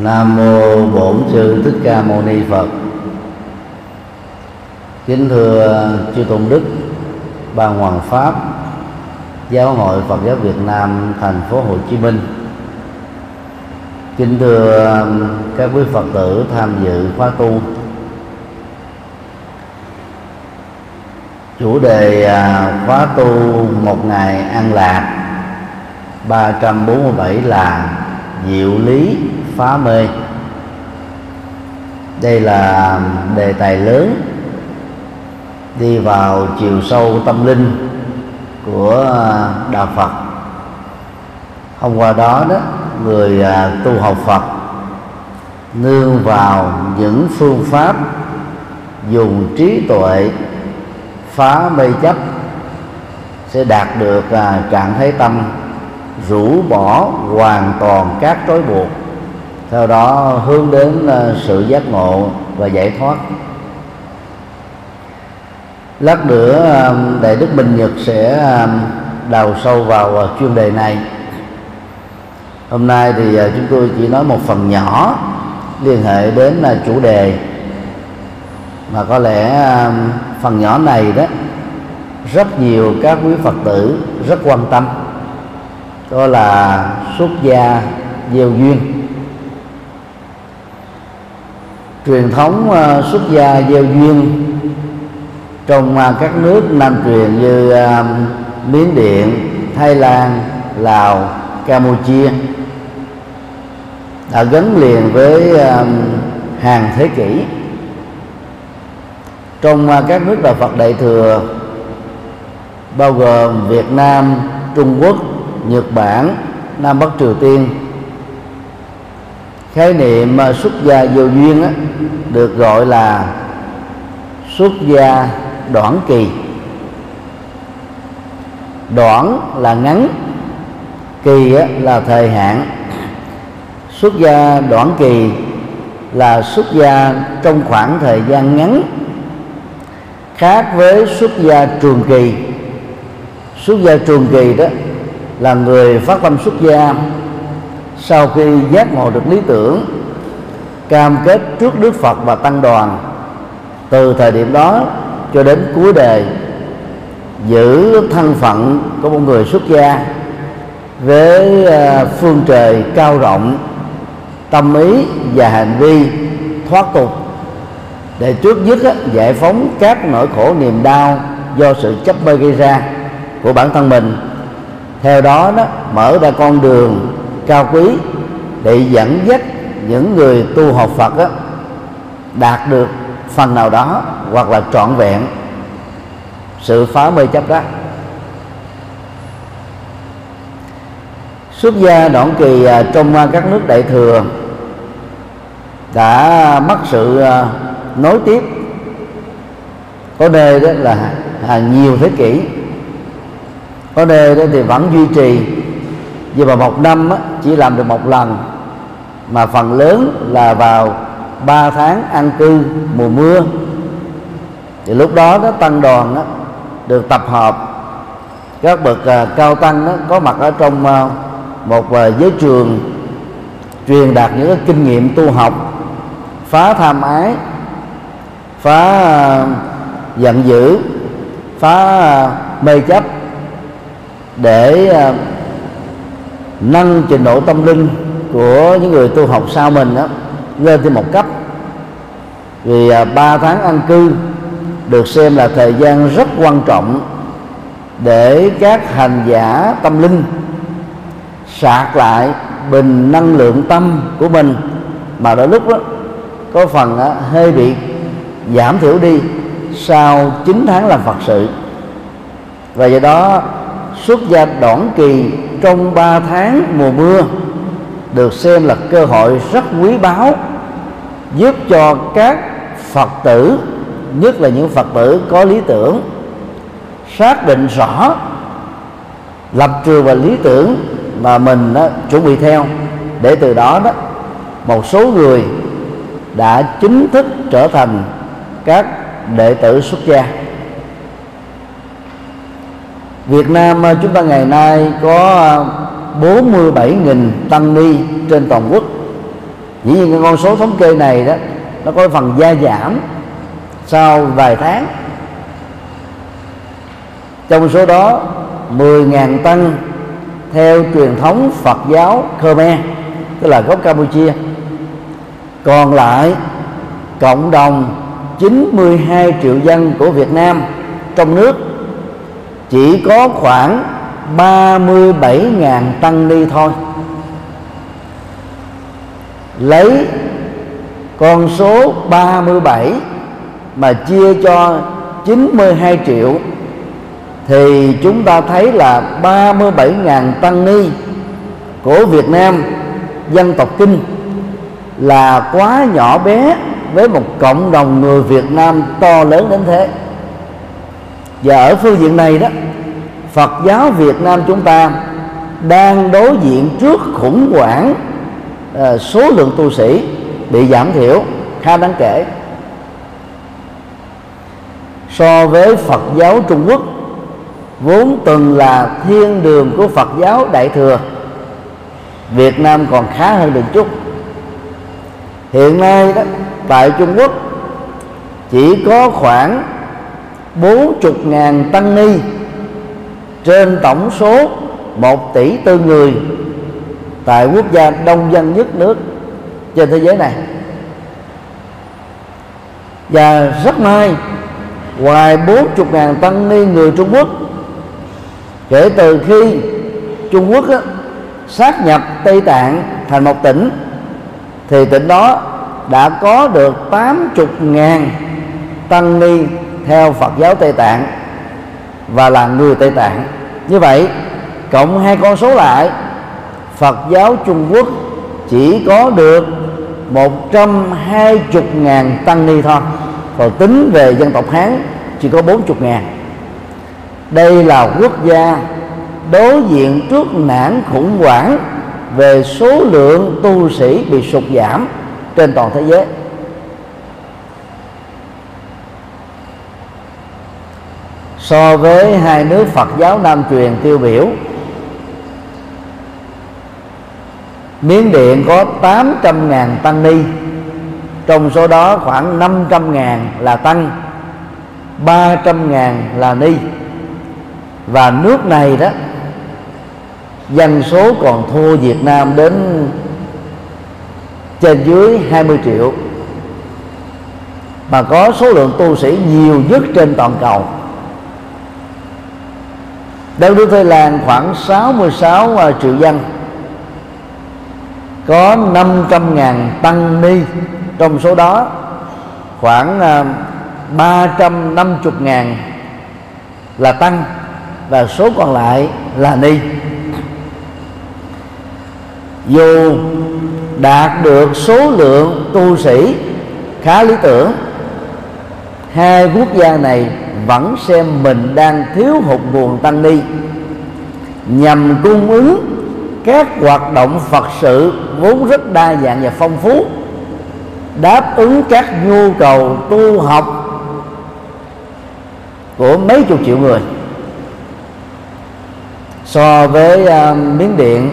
Nam mô Bổn sư Thích Ca Mâu Ni Phật. Kính thưa chư tôn đức, ban hoàng pháp, Giáo hội Phật giáo Việt Nam thành phố Hồ Chí Minh. Kính thưa các quý Phật tử tham dự khóa tu. Chủ đề à, khóa tu một ngày an lạc 347 là diệu lý phá mê. Đây là đề tài lớn đi vào chiều sâu tâm linh của à, đạo phật. Hôm qua đó đó, người à, tu học phật nương vào những phương pháp dùng trí tuệ phá mê chấp sẽ đạt được à, trạng thái tâm rũ bỏ hoàn toàn các trói buộc theo đó hướng đến ờ, sự giác ngộ và giải thoát. Lát nữa ờ, đại đức bình nhật sẽ ờ, đào sâu vào chuyên đề này. Hôm nay thì chúng tôi chỉ nói một phần nhỏ liên hệ đến chủ đề. Mà có lẽ phần nhỏ này đó, rất nhiều các quý phật tử rất quan tâm. Đó là xuất gia gieo duyên. Truyền thống uh, xuất gia gieo duyên trong uh, các nước nam truyền như uh, miến điện thái lan lào campuchia. Đã gắn liền với uh, hàng thế kỷ. Trong uh, các nước đạo phật đại thừa bao gồm việt nam trung quốc nhật bản nam bắc triều tiên khái niệm xuất gia vô duyên á, được gọi là xuất gia đoạn kỳ. Đoạn là ngắn kỳ á, là thời hạn. Xuất gia đoạn kỳ là xuất gia trong khoảng thời gian ngắn khác với xuất gia trường kỳ. Xuất gia trường kỳ đó là người phát tâm xuất gia sau khi giác ngộ được lý tưởng, cam kết trước đức phật và tăng đoàn, từ thời điểm đó cho đến cuối đời, giữ thân phận của một người xuất gia với à, phương trời cao rộng, tâm ý và hành vi thoát tục, để trước nhất giải phóng các nỗi khổ niềm đau do sự chấp mê gây ra của bản thân mình. Theo đó đó, mở ra con đường cao quý để dẫn dắt những người tu học Phật đó, đạt được phần nào đó hoặc là trọn vẹn. Sự phá mê chấp đó. Xuất gia đoạn kỳ à, trong à, các nước đại thừa đã mất sự à, nối tiếp. Có nơi đó là nhiều thế kỷ. Có nơi đó thì vẫn duy trì nhưng mà một năm á, chỉ làm được một lần. Mà phần lớn là vào 3 tháng an cư mùa mưa. Thì lúc đó đó tăng đoàn đó, được tập hợp. Các bậc uh, cao tăng đó, có mặt ở trong uh, một uh, giới trường truyền đạt những cái kinh nghiệm tu học phá tham ái phá uh, giận dữ phá uh, mê chấp để uh, nâng trình độ tâm linh của những người tu học sau mình đó lên thêm một cấp. Vì à, ba tháng an cư được xem là thời gian rất quan trọng để các hành giả tâm linh sạc lại bình năng lượng tâm của mình. Mà đôi lúc đó có phần đó, hơi bị giảm thiểu đi sau 9 tháng làm Phật sự. Và do đó xuất gia đoạn kỳ trong 3 tháng mùa mưa được xem là cơ hội rất quý báu giúp cho các phật tử nhất là những phật tử có lý tưởng xác định rõ lập trường và lý tưởng mà mình đó, chuẩn bị theo. Để từ đó đó một số người đã chính thức trở thành các đệ tử xuất gia. Việt Nam à, chúng ta ngày nay có à, 47.000 tăng ni trên toàn quốc. Dĩ nhiên cái con số thống kê này đó, nó có phần gia giảm sau vài tháng. Trong số đó 10.000 tăng theo truyền thống Phật giáo Khmer, tức là gốc Campuchia. Còn lại, cộng đồng 92 triệu dân của Việt Nam trong nước chỉ có khoảng 37.000 tăng ni thôi. Lấy con số 37 mà chia cho 92 triệu thì chúng ta thấy là 37.000 tăng ni của Việt Nam dân tộc Kinh là quá nhỏ bé với một cộng đồng người Việt Nam to lớn đến thế và ở phương diện này đó, Phật giáo Việt Nam chúng ta đang đối diện trước khủng hoảng ờ, số lượng tu sĩ bị giảm thiểu khá đáng kể. So với Phật giáo Trung Quốc, vốn từng là thiên đường của Phật giáo Đại thừa, Việt Nam còn khá hơn được chút hiện nay đó, tại Trung Quốc, chỉ có khoảng 40.000 tăng ni trên tổng số 1 tỷ tư người tại quốc gia đông dân nhất nước trên thế giới này. Và rất may ngoài 40.000 tăng ni người Trung Quốc kể từ khi Trung Quốc á, sát nhập Tây Tạng thành một tỉnh thì tỉnh đó đã có được 80.000 tăng ni theo Phật giáo Tây Tạng và là người Tây Tạng. Như vậy, cộng hai con số lại, Phật giáo Trung Quốc chỉ có được 120.000 tăng ni thôi. Còn tính về dân tộc Hán, chỉ có 40.000 đây là quốc gia đối diện trước nản khủng hoảng về số lượng tu sĩ bị sụt giảm trên toàn thế giới. So với hai nước Phật giáo Nam truyền tiêu biểu, Miến Điện có 800.000 tăng ni, Trong số đó khoảng 500.000 là tăng 300.000 là ni. Và nước này đó, Dân số còn thua Việt Nam đến trên dưới 20 triệu. Mà có số lượng tu sĩ nhiều nhất trên toàn cầu. Đất nước Thái Lan khoảng 66 à, triệu dân. Có 500.000 tăng ni. Trong số đó, khoảng à, 350.000 là tăng Và số còn lại là ni. Dù đạt được số lượng tu sĩ khá lý tưởng hai quốc gia này vẫn xem mình đang thiếu hụt nguồn tăng ni. Nhằm cung ứng các hoạt động Phật sự vốn rất đa dạng và phong phú đáp ứng các nhu cầu tu học của mấy chục triệu người. So với uh, Miến Điện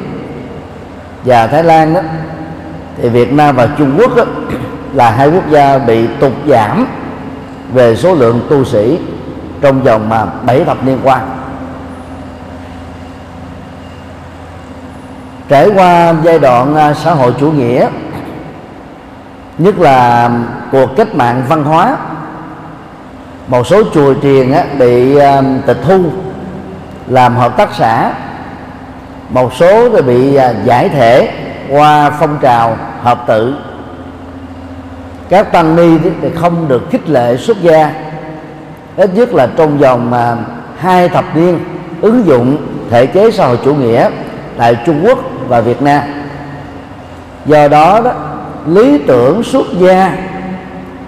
và Thái Lan đó thì Việt Nam và Trung Quốc đó, là hai quốc gia bị tụt giảm về số lượng tu sĩ trong vòng mà bảy thập niên qua. Trải qua giai đoạn à, xã hội chủ nghĩa, nhất là cuộc cách mạng văn hóa, một số chùa triền à, bị à, tịch thu làm hợp tác xã, một số thì bị giải thể qua phong trào hợp tự các tăng ni thì không được khích lệ xuất gia. Ít nhất là trong vòng mà hai thập niên ứng dụng thể chế xã hội chủ nghĩa tại Trung Quốc và Việt Nam. Do đó đó lý tưởng xuất gia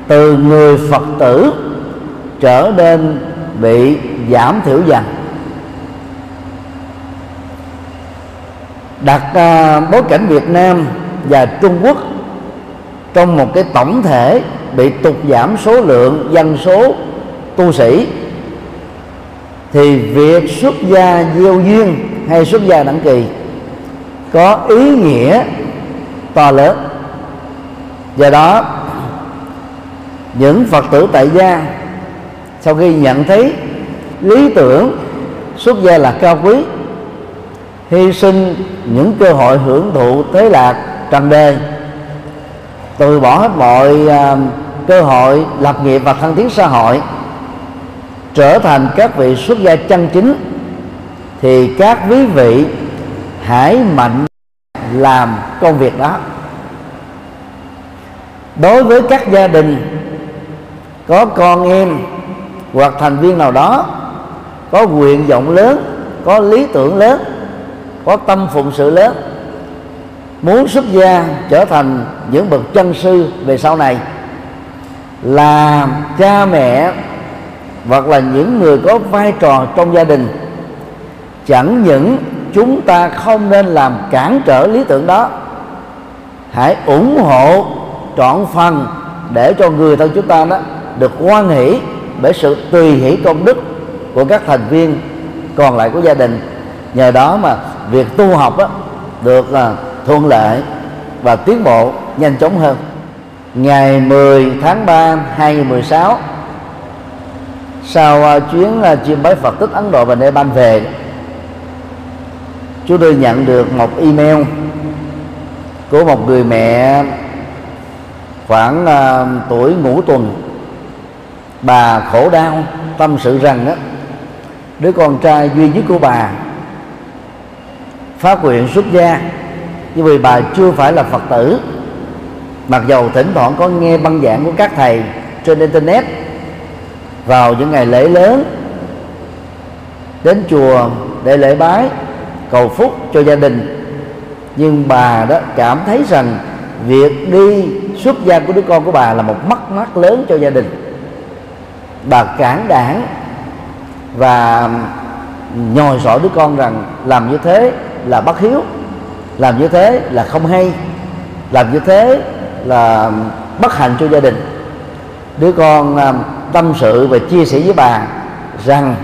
từ người Phật tử trở nên bị giảm thiểu dần. Đặt uh, bối cảnh Việt Nam và Trung Quốc trong một cái tổng thể bị tụt giảm số lượng dân số tu sĩ, thì việc xuất gia gieo duyên hay xuất gia đẳng kỳ có ý nghĩa to lớn. Do đó, những phật tử tại gia sau khi nhận thấy lý tưởng xuất gia là cao quý, hy sinh những cơ hội hưởng thụ thế lạc trần đời từ bỏ hết mọi uh, cơ hội lập nghiệp và thăng tiến xã hội trở thành các vị xuất gia chân chính thì các quý vị hãy mạnh làm công việc đó. Đối với các gia đình có con em hoặc thành viên nào đó có nguyện vọng lớn có lý tưởng lớn có tâm phụng sự lớn muốn xuất gia trở thành những bậc chân sư về sau này là cha mẹ hoặc là những người có vai trò trong gia đình chẳng những chúng ta không nên làm cản trở lý tưởng đó hãy ủng hộ trọn phần để cho người thân chúng ta đó được hoan hỷ bởi sự tùy hỷ công đức của các thành viên còn lại của gia đình. Nhờ đó mà việc tu học đó, được là thuận lợi và tiến bộ nhanh chóng hơn. Ngày 10 tháng 3 2016 sau à, chuyến à, chiêm bái Phật tích Ấn Độ và Nepal về chúng tôi nhận được một email của một người mẹ khoảng uh, tuổi ngũ tuần. Bà khổ đau tâm sự rằng đó, đứa con trai duy nhất của bà phát nguyện xuất gia nhưng vì bà chưa phải là phật tử, mặc dầu thỉnh thoảng có nghe băng giảng của các thầy trên internet, vào những ngày lễ lớn, đến chùa để lễ bái, cầu phúc cho gia đình, nhưng bà đó cảm thấy rằng việc đi xuất gia của đứa con của bà là một mất mát lớn cho gia đình. Bà cản đảng và nhồi sọ đứa con rằng làm như thế là bất hiếu làm như thế là không hay. Làm như thế là bất hạnh cho gia đình. Đứa con à, tâm sự và chia sẻ với bà rằng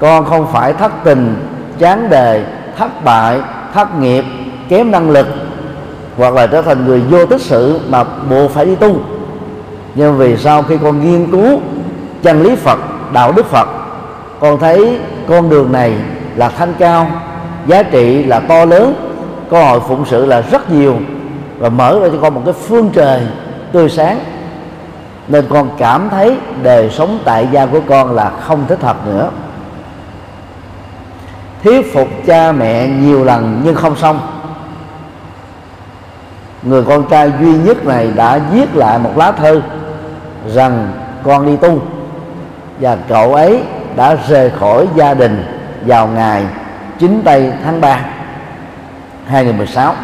con không phải thất tình, chán đời thất bại, thất nghiệp, kém năng lực hoặc là trở thành người vô tích sự mà buộc phải đi tu. Nhưng vì sau khi con nghiên cứu chân lý phật, đạo đức phật, con thấy con đường này là thanh cao, giá trị là to lớn cơ hội phụng sự là rất nhiều. Và mở ra cho con một cái phương trời tươi sáng. Nên con cảm thấy đời sống tại gia của con là không thích hợp nữa. Thuyết phục cha mẹ nhiều lần nhưng không xong. Người con trai duy nhất này đã viết lại một lá thư rằng con đi tu. Và cậu ấy đã rời khỏi gia đình vào ngày 9 tây tháng 3 2016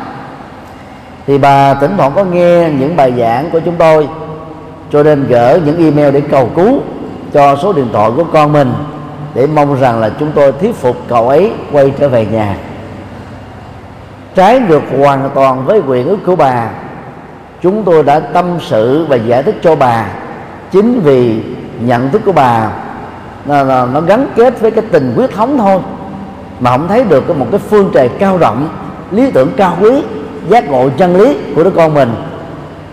thì bà tỉnh thoảng có nghe những bài giảng của chúng tôi cho nên gửi những email để cầu cứu cho số điện thoại của con mình để mong rằng là chúng tôi thuyết phục cậu ấy quay trở về nhà. Trái ngược hoàn toàn với quyền ước của bà chúng tôi đã tâm sự và giải thích cho bà. Chính vì nhận thức của bà nó, nó, nó gắn kết với cái tình quyết thống thôi mà không thấy được một cái phương trời cao rộng lý tưởng cao quý giác ngộ chân lý của đứa con mình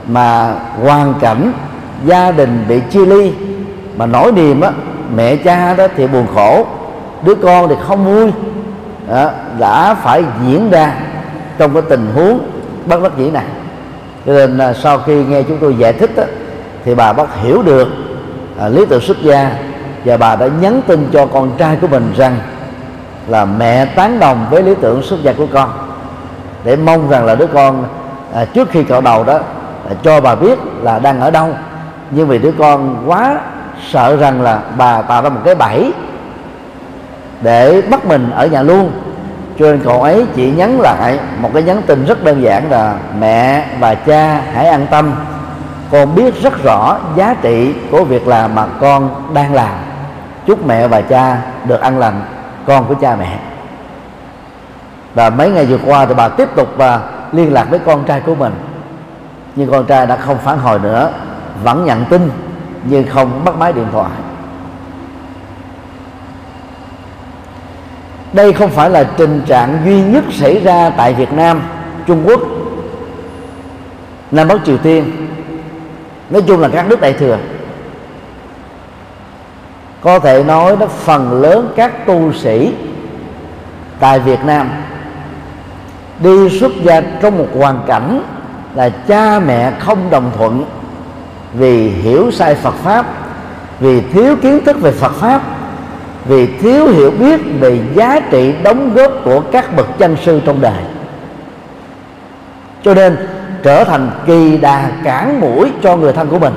mà hoàn cảnh gia đình bị chia ly mà nỗi niềm á mẹ cha đó thì buồn khổ đứa con thì không vui đó, đã phải diễn ra trong cái tình huống bất đắc dĩ này. Cho nên là sau khi nghe chúng tôi giải thích đó, thì bà bắt hiểu được à, lý tưởng xuất gia và bà đã nhắn tin cho con trai của mình rằng là mẹ tán đồng với lý tưởng xuất gia của con để mong rằng là đứa con à, trước khi cạo đầu đó à, cho bà biết là đang ở đâu. Nhưng vì đứa con quá sợ rằng là bà tạo ra một cái bẫy để bắt mình ở nhà luôn. Cho nên cậu ấy chỉ nhắn lại một cái nhắn tin rất đơn giản là mẹ và cha hãy an tâm. Con biết rất rõ giá trị của việc làm mà con đang làm. Chúc mẹ và cha được ăn lành con của cha mẹ và mấy ngày vừa qua thì bà tiếp tục và liên lạc với con trai của mình. Nhưng con trai đã không phản hồi nữa vẫn nhận tin nhưng không bắt máy điện thoại. Đây không phải là tình trạng duy nhất xảy ra tại Việt Nam, Trung Quốc, Nam Bắc Triều Tiên nói chung là các nước đại thừa có thể nói đó phần lớn các tu sĩ tại Việt Nam đi xuất gia trong một hoàn cảnh là cha mẹ không đồng thuận vì hiểu sai Phật pháp, vì thiếu kiến thức về Phật pháp, vì thiếu hiểu biết về giá trị đóng góp của các bậc chân sư trong đời. Cho nên trở thành kỳ đà cản mũi cho người thân của mình.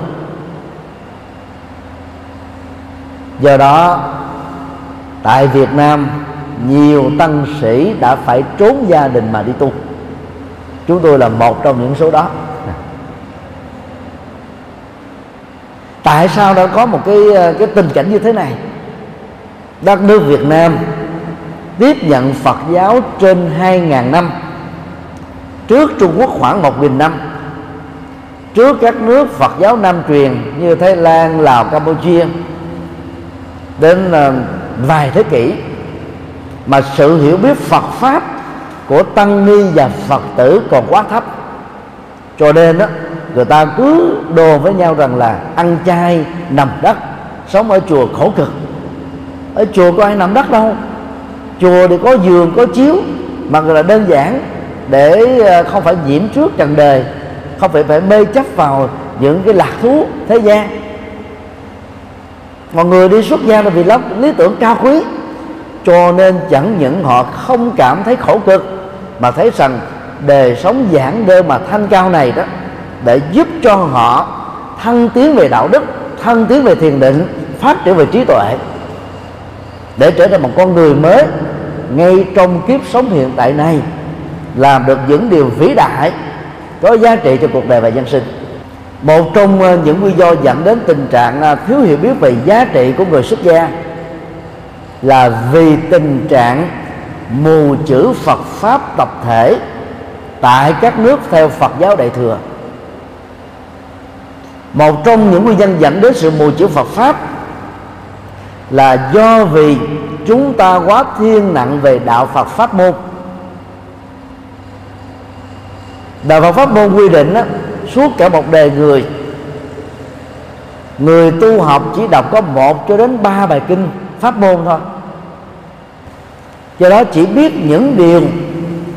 Do đó, tại Việt Nam nhiều tăng sĩ đã phải trốn gia đình mà đi tu. Chúng tôi là một trong những số đó. Tại sao đã có một cái cái tình cảnh như thế này? Đất nước Việt Nam tiếp nhận Phật giáo trên 2.000 năm. Trước Trung Quốc khoảng 1.000 năm. Trước các nước Phật giáo Nam truyền như Thái Lan, Lào, Campuchia đến ờ, vài thế kỷ mà sự hiểu biết Phật pháp của tăng ni và Phật tử còn quá thấp. Cho nên đó người ta cứ đồ với nhau rằng là ăn chay nằm đất, sống ở chùa khổ cực. Ở chùa có ai nằm đất đâu. Chùa thì có giường, có chiếu, mà người là đơn giản để ờ, không phải nhiễm trước trần đời, không phải phải mê chấp vào những cái lạc thú thế gian. Mọi người đi xuất gia là vì lắm lý tưởng cao quý cho nên chẳng những họ không cảm thấy khổ cực, mà thấy rằng đời sống giản đơn mà thanh cao này đó để giúp cho họ thăng tiến về đạo đức, thăng tiến về thiền định, phát triển về trí tuệ, để trở thành một con người mới ngay trong kiếp sống hiện tại này, làm được những điều vĩ đại, có giá trị cho cuộc đời và nhân sinh. Một trong ờ, những nguyên do dẫn đến tình trạng ờ, thiếu hiểu biết về giá trị của người xuất gia là vì tình trạng mù chữ Phật pháp tập thể tại các nước theo Phật giáo đại thừa. Một trong những nguyên nhân dẫn đến sự mù chữ Phật pháp là do vì chúng ta quá thiên nặng về đạo Phật pháp môn. Đạo Phật pháp môn quy định đó, suốt cả một đời người người tu học chỉ đọc có một cho đến ba bài kinh pháp môn thôi. Do đó chỉ biết những điều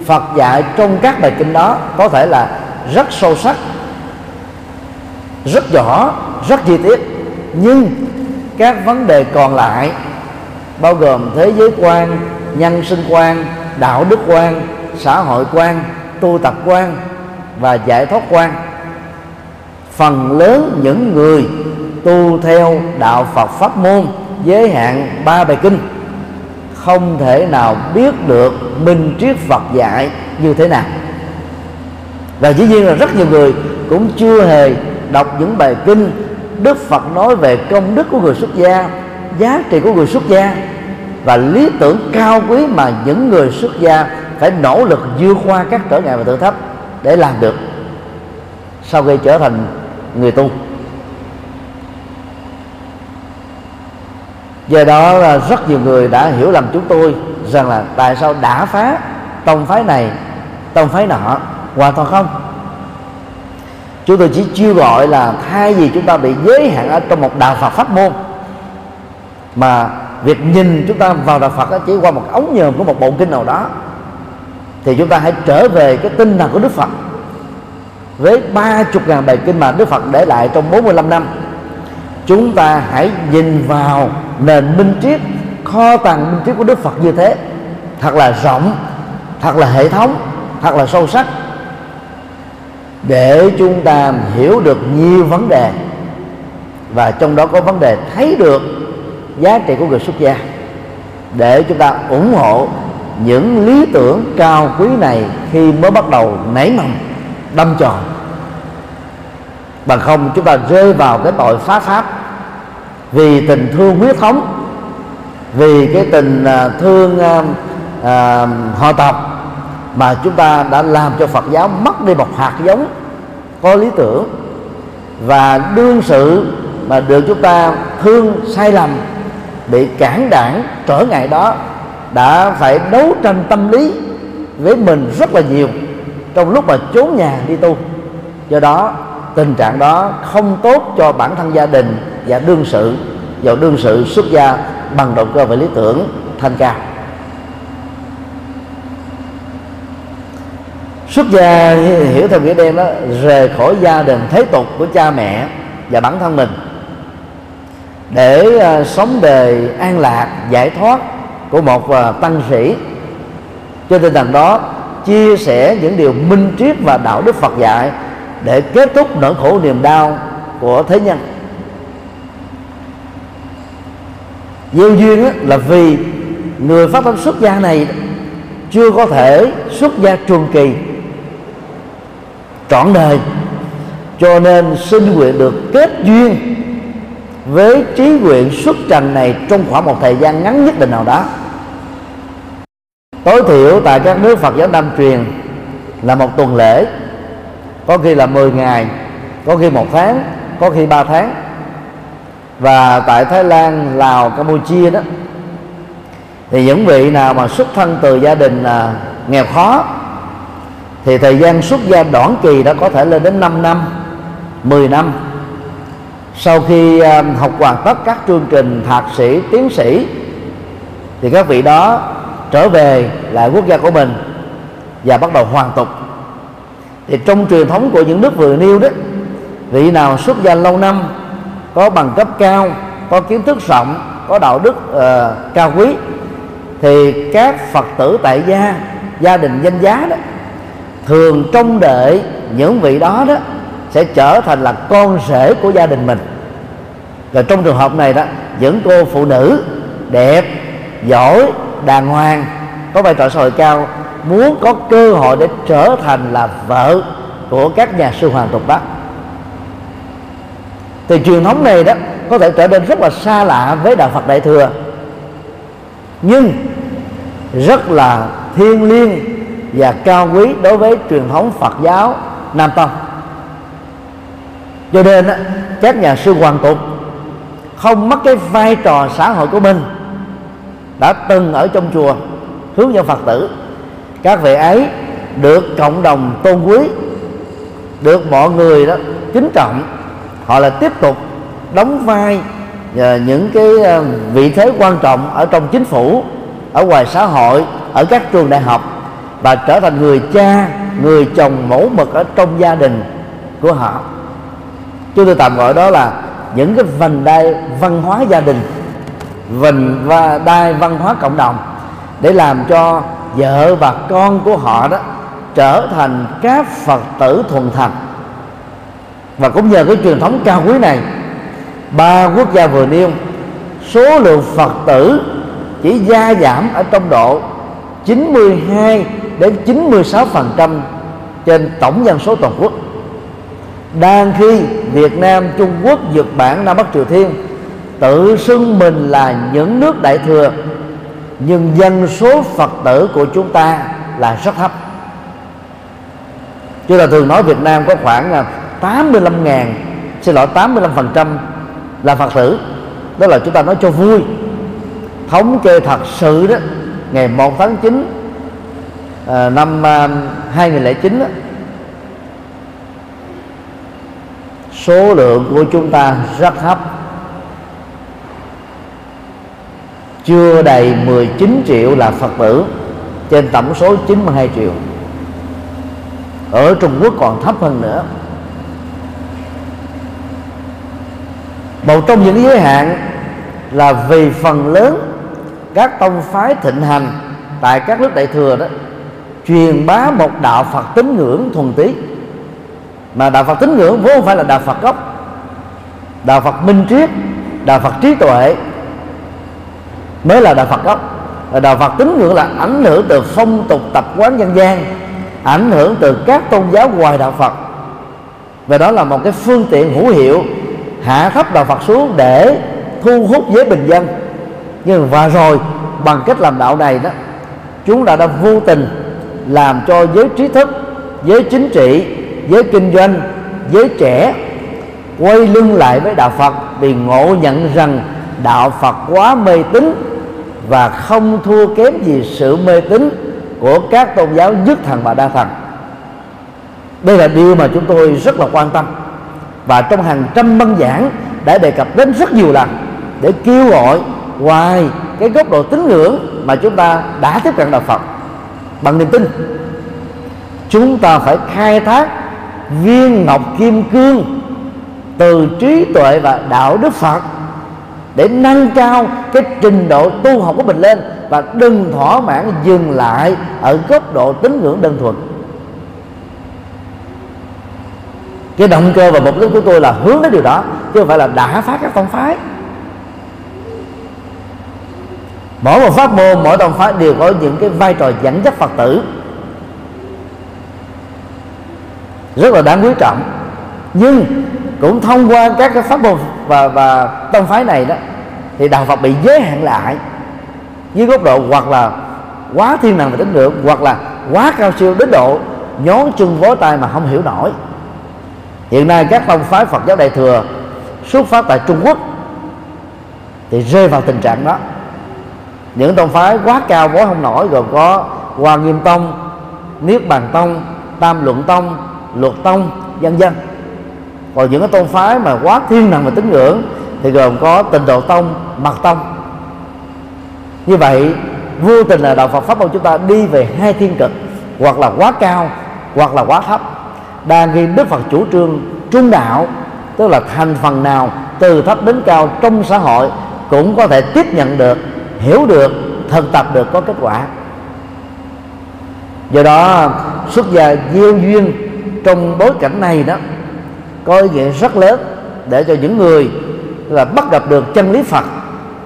Phật dạy trong các bài kinh đó có thể là rất sâu sắc, rất rõ, rất chi tiết. Nhưng các vấn đề còn lại, bao gồm thế giới quan, nhân sinh quan, đạo đức quan, xã hội quan, tu tập quan và giải thoát quan, phần lớn những người tu theo đạo Phật pháp môn giới hạn ba bài kinh. Không thể nào biết được minh triết Phật dạy như thế nào. Và dĩ nhiên là rất nhiều người cũng chưa hề đọc những bài kinh Đức Phật nói về công đức của người xuất gia, giá trị của người xuất gia, và lý tưởng cao quý mà những người xuất gia phải nỗ lực vượt qua các trở ngại và thử thách để làm được, sau khi trở thành người tu. Do đó là rất nhiều người đã hiểu lầm chúng tôi rằng là tại sao đã phá tông phái này, tông phái nọ, hoàn toàn không. Chúng tôi chỉ chiêu gọi là thay vì chúng ta bị giới hạn ở trong một đạo Phật pháp môn, mà việc nhìn chúng ta vào đạo Phật đó chỉ qua một ống nhòm của một bộ kinh nào đó, thì chúng ta hãy trở về cái tinh thần của Đức Phật. Với ba chục ngàn bài kinh mà Đức Phật để lại trong 45 năm, chúng ta hãy nhìn vào nền minh triết, kho tàng minh triết của Đức Phật như thế, thật là rộng, thật là hệ thống, thật là sâu sắc. Để chúng ta hiểu được nhiều vấn đề, và trong đó có vấn đề thấy được giá trị của người xuất gia, để chúng ta ủng hộ những lý tưởng cao quý này khi mới bắt đầu nảy mầm, đâm tròn. Bằng không, chúng ta rơi vào cái tội phá pháp vì tình thương huyết thống vì cái tình à, thương à, à, họ tộc mà chúng ta đã làm cho Phật giáo mất đi một hạt giống có lý tưởng. Và đương sự mà được chúng ta thương sai lầm bị cản đảng trở ngại đó đã phải đấu tranh tâm lý với mình rất là nhiều trong lúc mà trốn nhà đi tu. Do đó tình trạng đó không tốt cho bản thân gia đình và đương sự và đương sự xuất gia bằng động cơ về lý tưởng thanh cao. Xuất gia hiểu theo nghĩa đen đó rời khỏi gia đình thế tục của cha mẹ và bản thân mình để uh, sống đời an lạc giải thoát của một uh, tăng sĩ. Cho tinh thần đó chia sẻ những điều minh triết và đạo đức Phật dạy để kết thúc nỗi khổ niềm đau của thế nhân. Gieo duyên là vì người phát tâm xuất gia này chưa có thể xuất gia trường kỳ, trọn đời. Cho nên xin nguyện được kết duyên với trí nguyện xuất trần này trong khoảng một thời gian ngắn nhất định nào đó. Tối thiểu tại các nước Phật giáo Nam truyền là một tuần lễ có khi là 10 ngày có khi một tháng có khi ba tháng. Và tại Thái Lan Lào Campuchia đó thì những vị nào mà xuất thân từ gia đình à, nghèo khó thì thời gian xuất gia đoạn kỳ đã có thể lên đến 5 năm 10 năm. Sau khi à, học hoàn tất các chương trình thạc sĩ tiến sĩ thì các vị đó trở về lại quốc gia của mình và bắt đầu hoàn tục thì trong truyền thống của những nước vừa nêu đó vị nào xuất gia lâu năm có bằng cấp cao có kiến thức rộng có đạo đức uh, cao quý thì các phật tử tại gia gia đình danh giá đó thường trông đợi những vị đó đó sẽ trở thành là con rể của gia đình mình. Và trong trường hợp này đó những cô phụ nữ đẹp giỏi đàng hoàng có vai trò xã hội cao muốn có cơ hội để trở thành là vợ của các nhà sư hoàng tục đó thì truyền thống này đó, có thể trở nên rất là xa lạ với đạo Phật Đại thừa. Nhưng rất là thiêng liêng và cao quý đối với truyền thống Phật giáo Nam Tông. Cho nên các nhà sư hoàng tục không mất cái vai trò xã hội của mình, đã từng ở trong chùa hướng dẫn phật tử các vị ấy được cộng đồng tôn quý, được mọi người đó kính trọng. Họ là tiếp tục đóng vai ờ, những cái ờ, vị thế quan trọng ở trong chính phủ, ở ngoài xã hội, ở các trường đại học và trở thành người cha, người chồng mẫu mực ở trong gia đình của họ. Chúng tôi tạm gọi đó là những cái vành đai văn hóa gia đình, vành và đai văn hóa cộng đồng để làm cho vợ và con của họ đó trở thành các phật tử thuần thành. Và cũng nhờ cái truyền thống cao quý này, ba quốc gia vừa nêu, số lượng phật tử chỉ gia giảm ở trong độ 92 đến 96 phần trăm trên tổng dân số toàn quốc. Đang khi Việt Nam, Trung Quốc, Nhật Bản Nam Bắc Triều Tiên tự xưng mình là những nước đại thừa nhưng dân số Phật tử của chúng ta là rất thấp. Chúng ta thường nói Việt Nam có khoảng à, 85 ngàn xin lỗi 85% là Phật tử. Đó là chúng ta nói cho vui. Thống kê thật sự đó ngày 1 tháng 9 à, năm à, 2009 đó, số lượng của chúng ta rất thấp. Chưa đầy 19 triệu là Phật tử, trên tổng số 92 triệu. Ở Trung Quốc còn thấp hơn nữa. Một trong những giới hạn là vì phần lớn các tông phái thịnh hành tại các nước đại thừa đó, truyền bá một đạo Phật tín ngưỡng thuần túy. Mà đạo Phật tín ngưỡng vốn không phải là đạo Phật gốc, đạo Phật minh triết, đạo Phật trí tuệ mới là đạo Phật gốc. Đạo Phật tín ngưỡng là ảnh hưởng từ phong tục tập quán dân gian, ảnh hưởng từ các tôn giáo ngoài đạo Phật. Và đó là một cái phương tiện hữu hiệu hạ thấp đạo Phật xuống để thu hút giới bình dân. Nhưng và rồi, bằng cách làm đạo này đó, chúng ta đã vô tình làm cho giới trí thức, giới chính trị, giới kinh doanh, giới trẻ quay lưng lại với đạo Phật vì ngộ nhận rằng đạo Phật quá mê tín và không thua kém gì sự mê tín của các tôn giáo nhất thần và đa thần. Đây là điều mà chúng tôi rất là quan tâm. Và trong hàng trăm băng giảng đã đề cập đến rất nhiều lần để kêu gọi ngoài cái góc độ tín ngưỡng mà chúng ta đã tiếp cận đạo Phật bằng niềm tin. Chúng ta phải khai thác viên ngọc kim cương từ trí tuệ và đạo đức Phật để nâng cao cái trình độ tu học của mình lên và đừng thỏa mãn dừng lại ở góc độ tín ngưỡng đơn thuần. Cái động cơ và mục đích của tôi là hướng đến điều đó, chứ không phải là đã phát các tông phái. Mỗi một pháp môn, mỗi tông phái đều có những cái vai trò dẫn dắt phật tử. Rất là đáng quý trọng. Nhưng cũng thông qua các cái pháp môn và và tông phái này đó thì đạo Phật bị giới hạn lại dưới góc độ hoặc là quá thiên năng và tính ngưỡng hoặc là quá cao siêu đến độ nhón chân vó tay mà không hiểu nổi. Hiện nay các tông phái Phật giáo đại thừa xuất phát tại Trung Quốc thì rơi vào tình trạng đó. Những tông phái quá cao vó không nổi gồm có Hoa Nghiêm Tông, Niết Bàn Tông, Tam Luận Tông, Luật Tông, vân vân còn những cái tôn phái mà quá thiên nặng về tín ngưỡng thì gồm có tình độ tông mật tông. Như vậy, vô tình là đạo Phật pháp môn chúng ta đi về hai thiên cực, hoặc là quá cao, hoặc là quá thấp. Đang khi Đức Phật chủ trương trung đạo, tức là thành phần nào, từ thấp đến cao trong xã hội cũng có thể tiếp nhận được, hiểu được, thực tập được có kết quả. Do đó, xuất gia gieo duyên trong bối cảnh này đó có ý nghĩa rất lớn để cho những người là bắt gặp được chân lý Phật.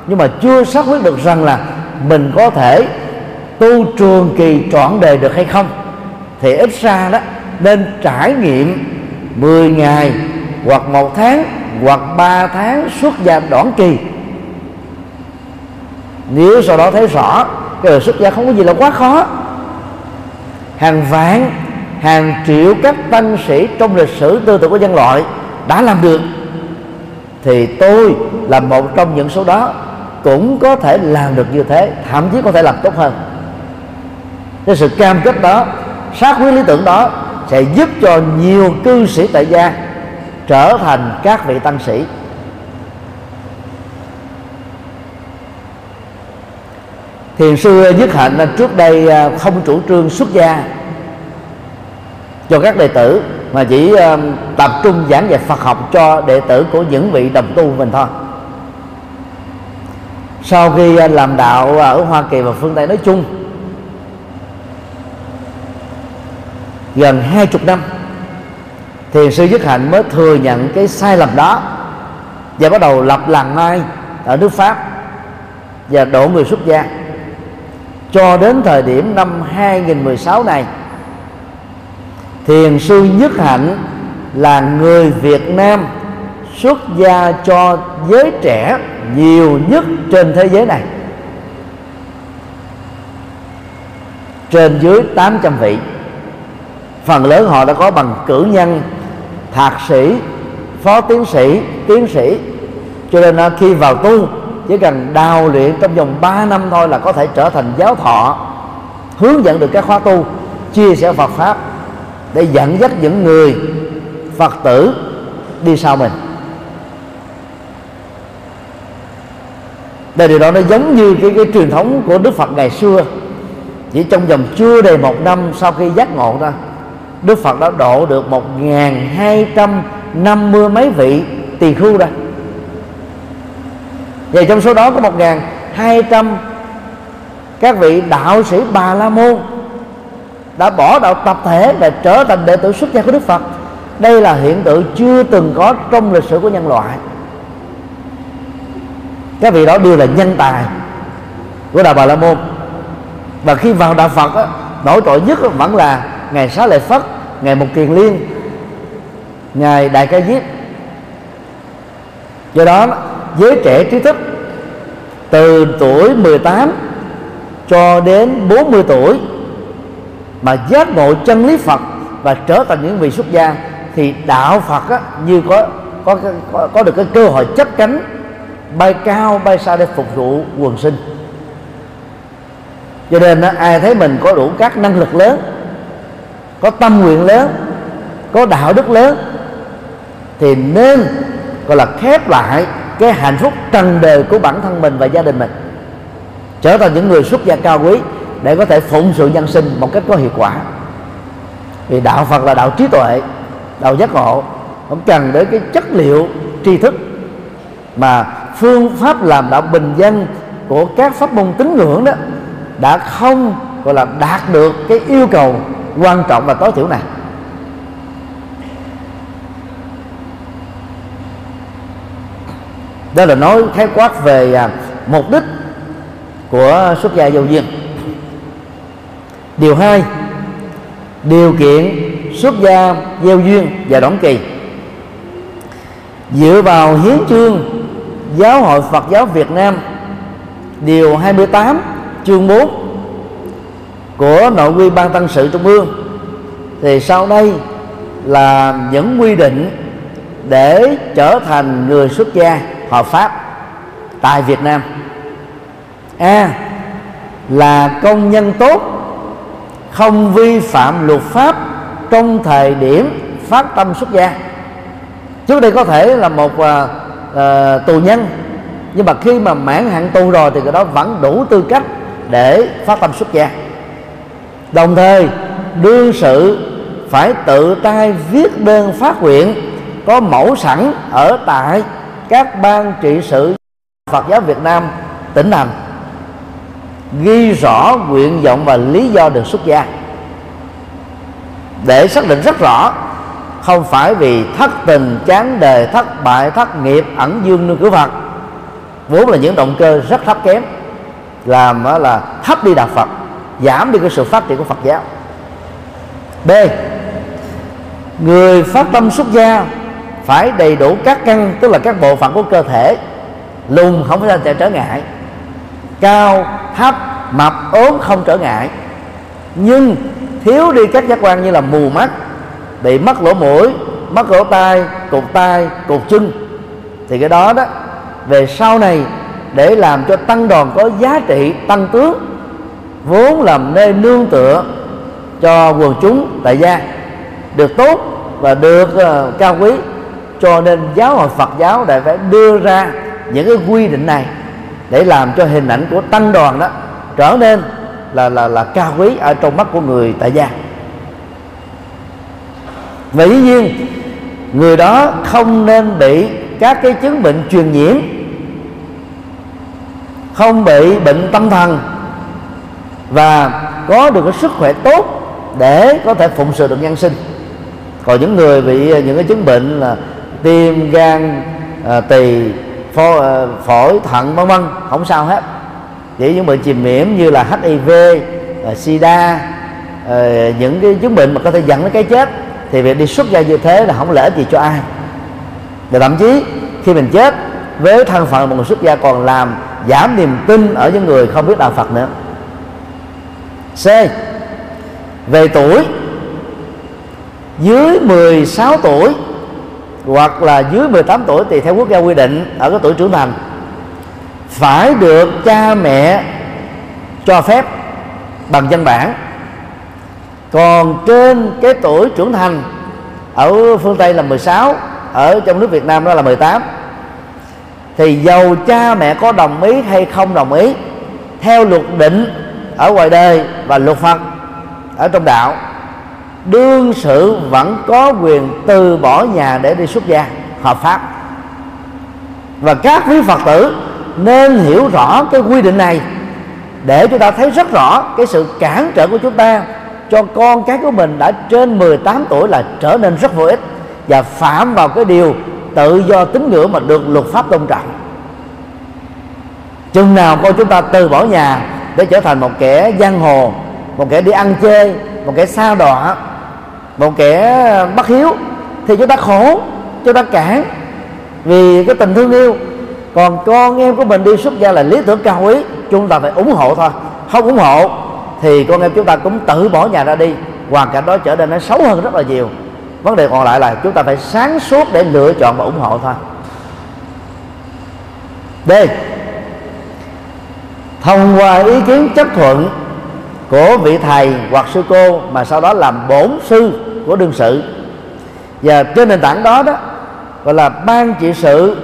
Nhưng mà chưa xác quyết được rằng là mình có thể tu trường kỳ trọn đề được hay không. Thì ít ra đó, nên trải nghiệm 10 ngày hoặc một tháng hoặc 3 tháng xuất gia đoạn kỳ. Nếu sau đó thấy rõ, cái đời xuất gia không có gì là quá khó. Hàng vạn hàng triệu các tăng sĩ trong lịch sử tư tưởng của nhân loại đã làm được, thì tôi là một trong những số đó cũng có thể làm được như thế, thậm chí có thể làm tốt hơn. Cái sự cam kết đó sát quyết lý tưởng đó sẽ giúp cho nhiều cư sĩ tại gia trở thành các vị tăng sĩ. Thiền sư nhất hạnh à, trước đây à, không chủ trương xuất gia cho các đệ tử mà chỉ uh, tập trung giảng dạy Phật học cho đệ tử của những vị đồng tu mình thôi. Sau khi uh, làm đạo uh, ở Hoa Kỳ và phương Tây nói chung gần hai chục năm thiền sư Dứt Hạnh mới thừa nhận cái sai lầm đó và bắt đầu lập làng mai ở nước Pháp và độ người xuất gia. Cho đến thời điểm năm 2016 này thiền sư nhất hạnh là người việt nam xuất gia cho giới trẻ nhiều nhất trên thế giới này. Trên dưới 800 vị. Phần lớn họ đã có bằng cử nhân, thạc sĩ, phó tiến sĩ tiến sĩ. Cho nên à, khi vào tu, chỉ cần đào luyện trong vòng 3 năm thôi là có thể trở thành giáo thọ, hướng dẫn được các khóa tu, chia sẻ Phật pháp để dẫn dắt những người phật tử đi sau mình. Đây điều đó nó giống như cái, cái truyền thống của đức phật ngày xưa. Chỉ trong vòng chưa đầy một năm sau khi giác ngộ ra đức phật đã độ được một ngàn hai trăm năm mươi mấy vị tỳ khưu ra. Và trong số đó có một ngàn hai trăm các vị đạo sĩ bà la môn đã bỏ đạo tập thể và trở thành đệ tử xuất gia của Đức Phật. Đây là hiện tượng chưa từng có trong lịch sử của nhân loại. Các vị đó đều là nhân tài của đạo Bà La Môn. Và khi vào đạo Phật á, nổi trội nhất vẫn là ngày Xá Lợi Phất ngày Một Kiền Liên ngày Đại Ca Diếp. Do đó giới trẻ trí thức từ tuổi 18 cho đến 40 tuổi mà giác ngộ chân lý Phật và trở thành những vị xuất gia thì đạo Phật á, như có có có, có được cái cơ hội chấp cánh bay cao bay xa để phục vụ quần sinh. Cho nên á, ai thấy mình có đủ các năng lực lớn có tâm nguyện lớn có đạo đức lớn thì nên gọi là khép lại cái hạnh phúc trần đời của bản thân mình và gia đình mình. Trở thành những người xuất gia cao quý để có thể phụng sự nhân sinh một cách có hiệu quả. Vì đạo phật là đạo trí tuệ, đạo giác ngộ, không cần đến cái chất liệu, tri thức, mà phương pháp làm đạo bình dân của các pháp môn tín ngưỡng đó đã không, gọi là, đạt được cái yêu cầu quan trọng và tối thiểu này. Đó là nói khái quát về à, mục đích của xuất gia dầu duyên điều hai, điều kiện xuất gia gieo duyên và đón kỳ. Dựa vào hiến chương giáo hội Phật giáo Việt Nam, điều 28 chương 4 của nội quy ban tăng sự trung ương, thì sau đây là những quy định để trở thành người xuất gia hợp pháp tại Việt Nam. A, là công nhân tốt không vi phạm luật pháp trong thời điểm phát tâm xuất gia. Trước đây có thể là một uh, uh, tù nhân nhưng mà khi mà mãn hạn tù rồi thì cái đó vẫn đủ tư cách để phát tâm xuất gia. Đồng thời đương sự phải tự tay viết đơn phát nguyện có mẫu sẵn ở tại các ban trị sự Phật giáo Việt Nam tỉnh thành ghi rõ nguyện vọng và lý do được xuất gia. Để xác định rất rõ, không phải vì thất tình, chán đề thất bại, thất nghiệp, ẩn dương nương cửa phật. Vốn là những động cơ rất thấp kém, làm là thấp đi đạo phật, giảm đi cái sự phát triển của phật giáo. B. Người phát tâm xuất gia phải đầy đủ các căn, tức là các bộ phận của cơ thể lùn không phải là trở ngại cao thấp mập ốm không trở ngại. Nhưng thiếu đi các giác quan như là mù mắt bị mất lỗ mũi mất lỗ tai cột tai cột chân thì cái đó đó về sau này để làm cho tăng đoàn có giá trị tăng tướng vốn làm nơi nương tựa cho quần chúng tại gia. Được tốt và được uh, cao quý cho nên giáo hội Phật giáo đã phải đưa ra những cái quy định này để làm cho hình ảnh của tăng đoàn đó trở nên là là là cao quý ở trong mắt của người tại gia. Và dĩ nhiên người đó không nên bị các cái chứng bệnh truyền nhiễm không bị bệnh tâm thần và có được cái sức khỏe tốt để có thể phụng sự được nhân sinh. Còn những người bị những cái chứng bệnh là tim gan à, tỳ phổi, ờ, phổi thận vân vân không sao hết. Chỉ những bệnh chìm nhiễm như là hiv ờ, sida ờ, những cái chứng bệnh mà có thể dẫn đến cái chết thì việc đi xuất gia như thế là không lợi gì cho ai. Và thậm chí khi mình chết với thân phận một người xuất gia còn làm giảm niềm tin ở những người không biết đạo Phật nữa. C. Về tuổi dưới 16 tuổi hoặc là dưới 18 tuổi thì theo quốc gia quy định ở cái tuổi trưởng thành, phải được cha mẹ cho phép bằng văn bản. Còn trên cái tuổi trưởng thành ở phương Tây là 16 ở trong nước Việt Nam đó là 18 thì dầu cha mẹ có đồng ý hay không đồng ý, theo luật định ở ngoài đời và luật Phật ở trong đạo đương sự vẫn có quyền từ bỏ nhà để đi xuất gia. Hợp pháp. Và các quý phật tử nên hiểu rõ cái quy định này để chúng ta thấy rất rõ cái sự cản trở của chúng ta cho con cái của mình đã trên 18 tuổi là trở nên rất vô ích và phạm vào cái điều tự do tín ngưỡng mà được luật pháp tôn trọng. Chừng nào con chúng ta từ bỏ nhà để trở thành một kẻ giang hồ, một kẻ đi ăn chơi, một kẻ xa đọa một kẻ bất hiếu thì chúng ta khổ, chúng ta cản vì cái tình thương yêu. Còn con em của mình đi xuất gia là lý tưởng cao quý, chúng ta phải ủng hộ thôi. Không ủng hộ thì con em chúng ta cũng tự bỏ nhà ra đi. Hoàn cảnh đó trở nên nó xấu hơn rất là nhiều. Vấn đề còn lại là chúng ta phải sáng suốt để lựa chọn và ủng hộ thôi. D thông qua ý kiến chấp thuận của vị thầy hoặc sư cô mà sau đó làm bổn sư của đương sự. Và trên nền tảng đó đó, gọi là ban trị sự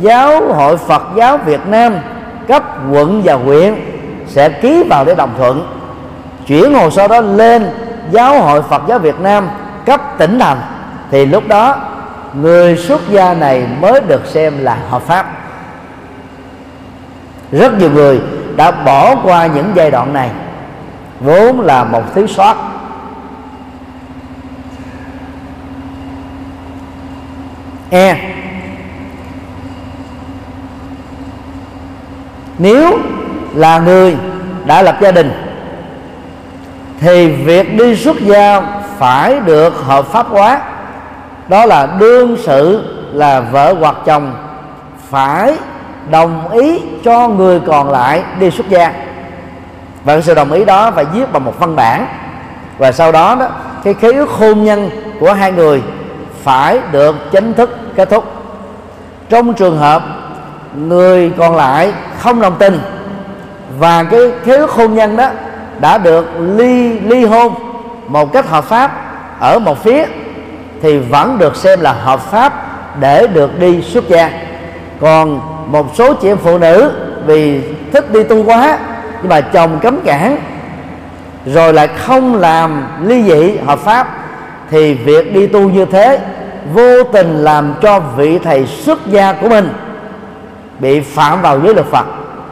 giáo hội Phật giáo Việt Nam cấp quận và huyện sẽ ký vào để đồng thuận, chuyển hồ sơ đó lên giáo hội Phật giáo Việt Nam cấp tỉnh thành. Thì lúc đó, người xuất gia này mới được xem là hợp pháp. Rất nhiều người đã bỏ qua những giai đoạn này vốn là một thiếu sót. E. Nếu là người đã lập gia đình, thì việc đi xuất gia phải được hợp pháp hóa. Đó là đương sự là vợ hoặc chồng phải đồng ý cho người còn lại đi xuất gia và sự đồng ý đó phải viết bằng một văn bản. Và sau đó đó, cái khế ước hôn nhân của hai người phải được chính thức kết thúc. Trong trường hợp người còn lại không đồng tình và cái khế ước hôn nhân đó đã được ly ly hôn một cách hợp pháp ở một phía, thì vẫn được xem là hợp pháp để được đi xuất gia. Còn một số chị em phụ nữ vì thích đi tu quá nhưng mà chồng cấm cản rồi lại không làm ly dị hợp pháp thì việc đi tu như thế vô tình làm cho vị thầy xuất gia của mình bị phạm vào giới luật Phật.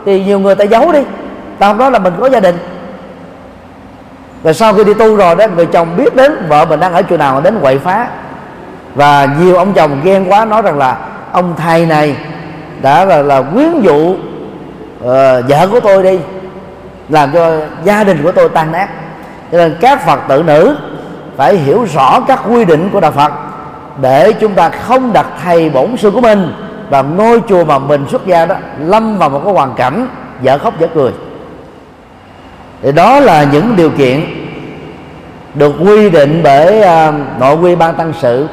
Thì nhiều người ta giấu đi ta không nói là mình có gia đình. Và sau khi đi tu rồi đó người chồng biết đến vợ mình đang ở chỗ nào đến quậy phá. Và nhiều ông chồng ghen quá nói rằng là ông thầy này đã là, là quyến dụ uh, vợ của tôi đi làm cho gia đình của tôi tan nát. Cho nên các phật tử nữ phải hiểu rõ các quy định của đạo phật để chúng ta không đặt thầy bổn sư của mình và ngôi chùa mà mình xuất gia đó lâm vào một cái hoàn cảnh dở khóc dở cười. Thì đó là những điều kiện được quy định bởi uh, nội quy ban tăng sự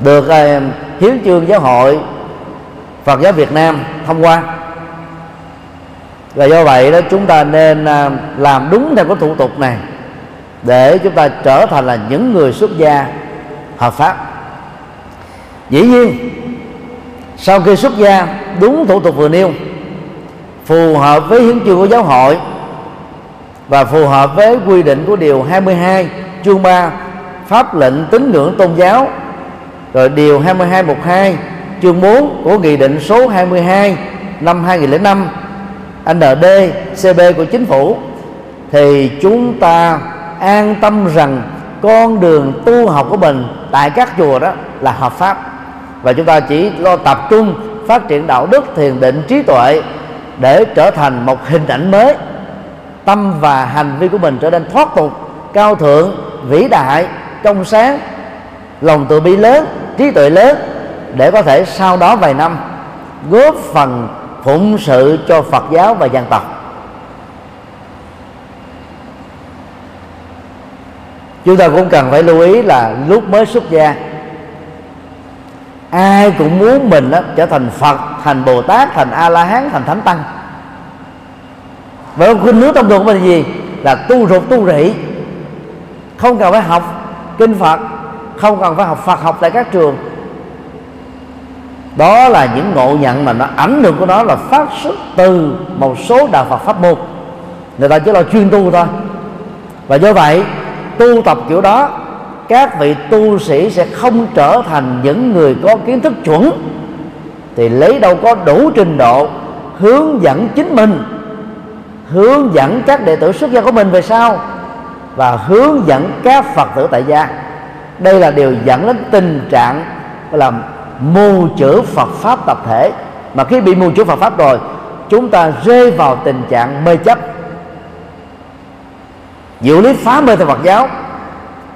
được uh, hiến chương giáo hội Phật giáo Việt Nam thông qua và do vậy đó, chúng ta nên à, làm đúng theo cái thủ tục này để chúng ta trở thành là những người xuất gia hợp pháp. Dĩ nhiên, sau khi xuất gia, đúng thủ tục vừa nêu, phù hợp với hiến chương của giáo hội và phù hợp với quy định của điều 22 chương 3 pháp lệnh tín ngưỡng tôn giáo. Rồi điều 2212 chương 4 của nghị định số 22 năm 2005 ND CB của chính phủ, thì chúng ta an tâm rằng con đường tu học của mình tại các chùa đó là hợp pháp. Và chúng ta chỉ lo tập trung phát triển đạo đức, thiền định, trí tuệ để trở thành một hình ảnh mới. Tâm và hành vi của mình trở nên thoát tục, cao thượng, vĩ đại, trong sáng. Lòng từ bi lớn, trí tuệ lớn để có thể sau đó vài năm góp phần phụng sự cho Phật giáo và dân tộc. Chúng ta cũng cần phải lưu ý là lúc mới xuất gia ai cũng muốn mình đó, trở thành Phật thành Bồ Tát thành A La Hán thành Thánh Tăng. Và khuynh hướng tâm thường của mình là gì? Là tu rụt tu rỉ. Không cần phải học kinh Phật không cần phải học Phật học tại các trường đó là những ngộ nhận mà nó ảnh hưởng của nó là phát xuất từ một số đạo Phật pháp môn. Người ta chỉ là chuyên tu thôi. Và do vậy, tu tập kiểu đó, các vị tu sĩ sẽ không trở thành những người có kiến thức chuẩn, thì lấy đâu có đủ trình độ hướng dẫn chính mình, hướng dẫn các đệ tử xuất gia của mình về sau, và hướng dẫn các phật tử tại gia. Đây là điều dẫn đến tình trạng là mù chữ Phật pháp tập thể. Mà khi bị mù chữ Phật pháp rồi, chúng ta rơi vào tình trạng mê chấp. Diệu lý phá mê theo Phật giáo,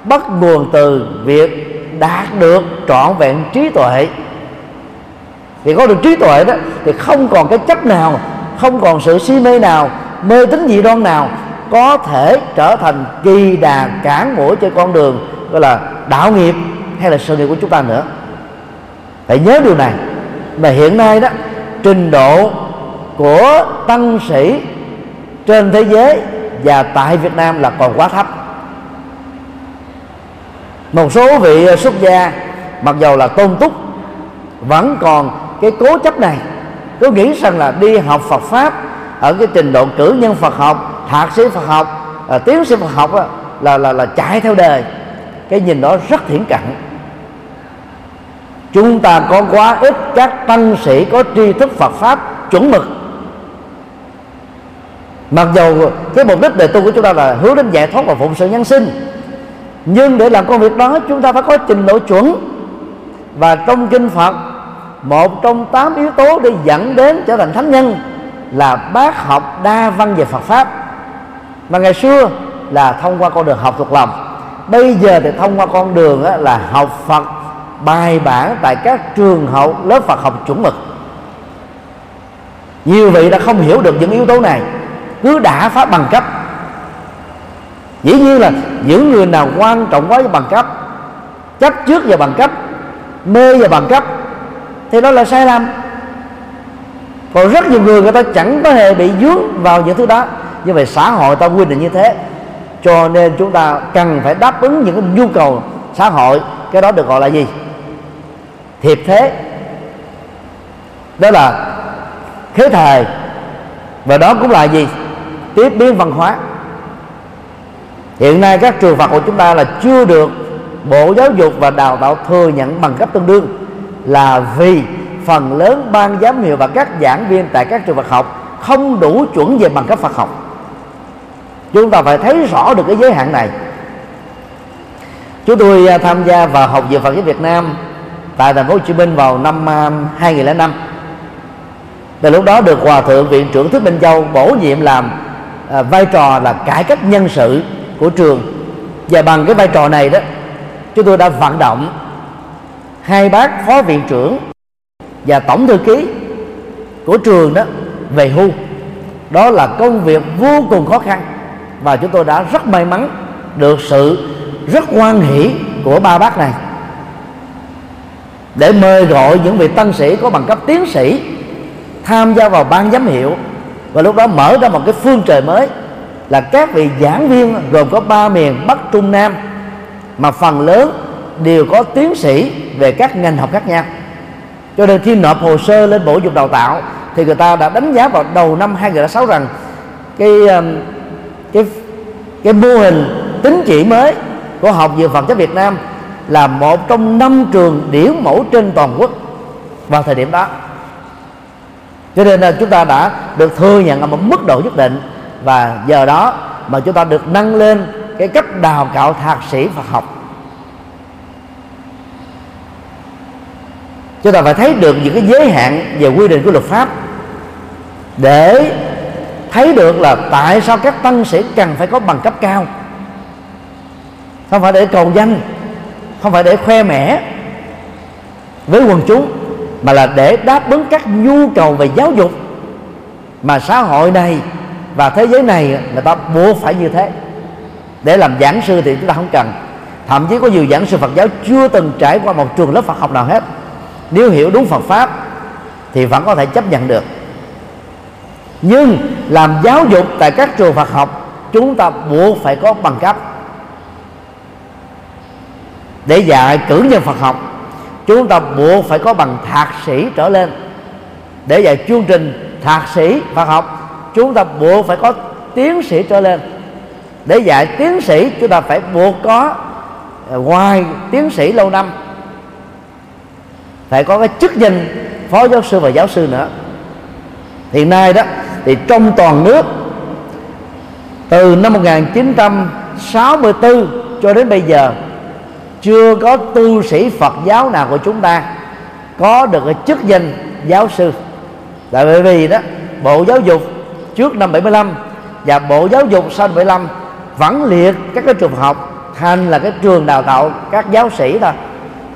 bắt nguồn từ việc đạt được trọn vẹn trí tuệ. Thì có được trí tuệ đó, thì không còn cái chấp nào, không còn sự si mê nào, mê tín dị đoan nào có thể trở thành kỳ đà cản mũi trên con đường, gọi là đạo nghiệp hay là sự nghiệp của chúng ta nữa phải nhớ điều này. Mà hiện nay đó trình độ của tăng sĩ trên thế giới và tại Việt Nam là còn quá thấp. Một số vị xuất gia mặc dầu là tôn túc vẫn còn cái cố chấp này. Cứ nghĩ rằng là đi học Phật pháp ở cái trình độ cử nhân Phật học thạc sĩ Phật học à, tiến sĩ Phật học là là là chạy theo đời. Cái nhìn đó rất thiển cận chúng ta có quá ít các tăng sĩ có tri thức Phật pháp chuẩn mực. Mặc dù cái mục đích đề tu của chúng ta là hướng đến giải thoát và phụng sự nhân sinh, nhưng để làm công việc đó chúng ta phải có trình độ chuẩn. Và trong kinh Phật, một trong tám yếu tố để dẫn đến trở thành thánh nhân là bác học đa văn về Phật pháp. Mà ngày xưa là thông qua con đường học thuộc lòng. Bây giờ thì thông qua con đường là học Phật bài bản tại các trường học, lớp Phật học chuẩn mực. Nhiều vị đã không hiểu được những yếu tố này, cứ đã pháp bằng cấp. Dĩ nhiên là những người nào quan trọng quá với bằng cấp, chấp trước vào bằng cấp, mê vào bằng cấp, thì đó là sai lầm. Còn rất nhiều người người ta chẳng có hề bị dướng vào những thứ đó. Như vậy xã hội ta quy định như thế, cho nên chúng ta cần phải đáp ứng những nhu cầu xã hội. Cái đó được gọi là gì? Thiệp thế. Đó là thế thời. Và đó cũng là gì? Tiếp biến văn hóa. Hiện nay các trường Phật của chúng ta là chưa được bộ giáo dục và đào tạo thừa nhận bằng cấp tương đương. Là vì phần lớn ban giám hiệu và các giảng viên tại các trường Phật học không đủ chuẩn về bằng cấp Phật học. Chúng ta phải thấy rõ được cái giới hạn này. Chúng tôi à, tham gia vào học viện Phật giáo Việt Nam tại thành phố Hồ Chí Minh vào năm à, 2005 từ lúc đó được hòa thượng viện trưởng Thích Minh Châu bổ nhiệm làm à, vai trò là cải cách nhân sự của trường. Và bằng cái vai trò này đó chúng tôi đã vận động hai bác phó viện trưởng và tổng thư ký của trường đó về hưu. Đó là công việc vô cùng khó khăn và chúng tôi đã rất may mắn được sự rất quan hỷ của ba bác này để mời gọi những vị tăng sĩ có bằng cấp tiến sĩ tham gia vào ban giám hiệu. Và lúc đó mở ra một cái phương trời mới là các vị giảng viên gồm có ba miền bắc, trung, nam mà phần lớn đều có tiến sĩ về các ngành học khác nhau. Cho nên khi nộp hồ sơ lên bộ dục đào tạo thì người ta đã đánh giá vào đầu năm 2006 rằng cái um, cái cái mô hình tính chỉ mới của học viện Phật giáo Việt Nam là một trong năm trường điển mẫu trên toàn quốc vào thời điểm đó. Cho nên là chúng ta đã được thừa nhận ở một mức độ nhất định và giờ đó mà chúng ta được nâng lên cái cấp đào tạo thạc sĩ Phật học. Chúng ta phải thấy được những cái giới hạn về quy định của luật pháp để thấy được là tại sao các tăng sĩ cần phải có bằng cấp cao. Không phải để cầu danh không phải để khoe mẽ với quần chúng, mà là để đáp ứng các nhu cầu về giáo dục mà xã hội này và thế giới này người ta buộc phải như thế. Để làm giảng sư thì chúng ta không cần. Thậm chí có nhiều giảng sư Phật giáo chưa từng trải qua một trường lớp Phật học nào hết. Nếu hiểu đúng Phật pháp thì vẫn có thể chấp nhận được. Nhưng làm giáo dục tại các trường Phật học, chúng ta buộc phải có bằng cấp để dạy cử nhân Phật học, chúng ta buộc phải có bằng thạc sĩ trở lên. Để dạy chương trình thạc sĩ Phật học, chúng ta buộc phải có tiến sĩ trở lên. Để dạy tiến sĩ, chúng ta phải buộc có ờ, ngoài tiến sĩ lâu năm, phải có cái chức danh phó giáo sư và giáo sư nữa. Hiện nay đó, thì trong toàn nước, từ năm 1964 cho đến bây giờ chưa có tu sĩ Phật giáo nào của chúng ta có được cái chức danh giáo sư. Tại bởi vì đó Bộ Giáo dục trước năm 75 và Bộ Giáo dục sau 75 vẫn liệt các cái trường học thành là cái trường đào tạo các giáo sĩ thôi.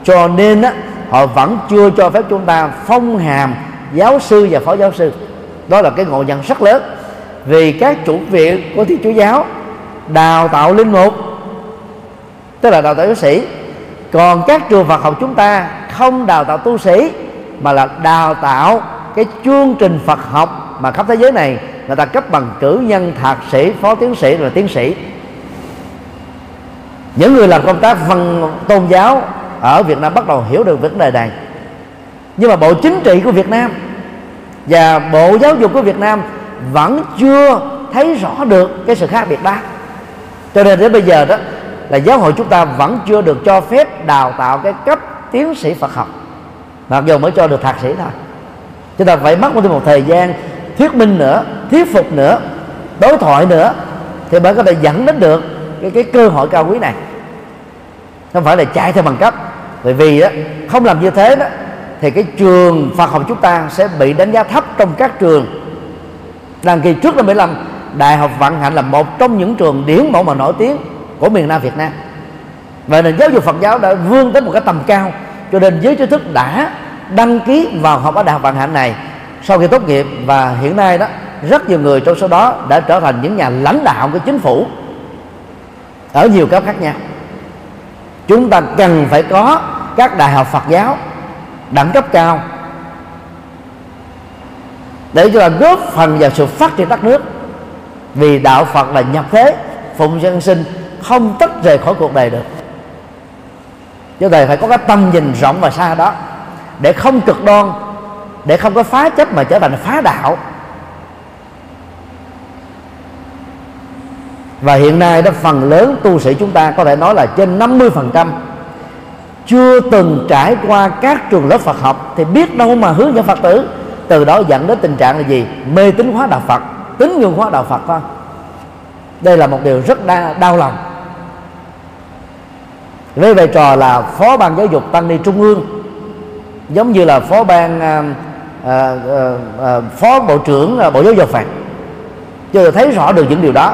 Cho nên á, họ vẫn chưa cho phép chúng ta phong hàm giáo sư và phó giáo sư. Đó là cái ngộ nhận rất lớn. Vì các chủ viện của thiên chúa giáo đào tạo linh mục tức là đào tạo giáo sĩ. Còn các trường Phật học chúng ta không đào tạo tu sĩ, mà là đào tạo cái chương trình Phật học mà khắp thế giới này, người ta cấp bằng cử nhân, thạc sĩ, phó tiến sĩ và tiến sĩ. Những người làm công tác văn tôn giáo ở Việt Nam bắt đầu hiểu được vấn đề này. Nhưng mà bộ chính trị của Việt Nam và bộ giáo dục của Việt Nam vẫn chưa thấy rõ được cái sự khác biệt đó. Cho nên đến bây giờ đó là giáo hội chúng ta vẫn chưa được cho phép đào tạo cái cấp tiến sĩ Phật học. Mặc dù mới cho được thạc sĩ thôi. Chúng ta phải mất thêm một thời gian thuyết minh nữa thuyết phục nữa đối thoại nữa thì mới có thể dẫn đến được cái, cái cơ hội cao quý này. Không phải là chạy theo bằng cấp. Bởi vì đó, không làm như thế đó thì cái trường Phật học chúng ta sẽ bị đánh giá thấp trong các trường. Đăng kỳ trước năm 75 Đại học Vận Hạnh là một trong những trường điển mẫu mà nổi tiếng của miền Nam Việt Nam. Và nền giáo dục Phật giáo đã vươn tới một cái tầm cao, cho nên giới trí thức đã đăng ký vào học ở Đại học Vạn Hạnh này sau khi tốt nghiệp. Và hiện nay đó, rất nhiều người trong số đó đã trở thành những nhà lãnh đạo của chính phủ ở nhiều cấp khác nhau. Chúng ta cần phải có các đại học Phật giáo đẳng cấp cao để cho là góp phần vào sự phát triển đất nước. Vì đạo Phật là nhập thế, phụng dân sinh không tách rời khỏi cuộc đời được. Cho đời phải có cái tâm nhìn rộng và xa đó để không cực đoan để không có phá chấp mà trở thành phá đạo. Và hiện nay đó phần lớn tu sĩ chúng ta có thể nói là trên 50% chưa từng trải qua các trường lớp Phật học thì biết đâu mà hướng dẫn Phật tử. Từ đó dẫn đến tình trạng là gì? Mê tín hóa đạo Phật tín ngưỡng hóa đạo Phật thôi đây là một điều rất đa, đau lòng với vai trò là phó ban giáo dục tăng ni trung ương giống như là phó ban à, à, à, à phó bộ trưởng à, bộ giáo dục phạt. Chưa thấy rõ được những điều đó.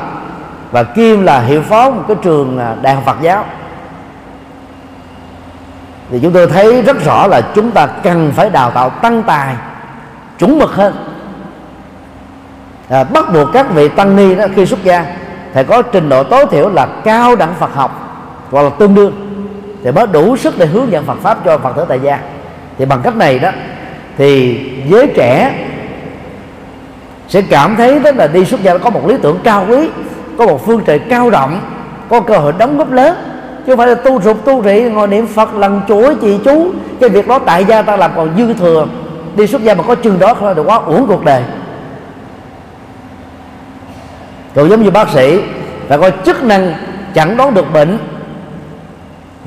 Và kim là hiệu phó một cái trường à, đại học Phật giáo. Thì chúng tôi thấy rất rõ là chúng ta cần phải đào tạo tăng tài chuẩn mực hơn. À, bắt buộc các vị tăng ni đó khi xuất gia phải có trình độ tối thiểu là cao đẳng Phật học hoặc là tương đương thì mới đủ sức để hướng dẫn Phật pháp cho Phật tử tại gia. Thì bằng cách này đó, thì giới trẻ sẽ cảm thấy đó là đi xuất gia có một lý tưởng cao quý, có một phương trời cao rộng, có cơ hội đóng góp lớn. Chứ không phải là tu rụt, tu rị, ngồi niệm phật, lần chuỗi chị chú. Cái việc đó tại gia ta làm còn dư thừa. Đi xuất gia mà có chừng đó thôi là quá uổng cuộc đời. Cũng giống như bác sĩ, phải có chức năng chẳng đoán được bệnh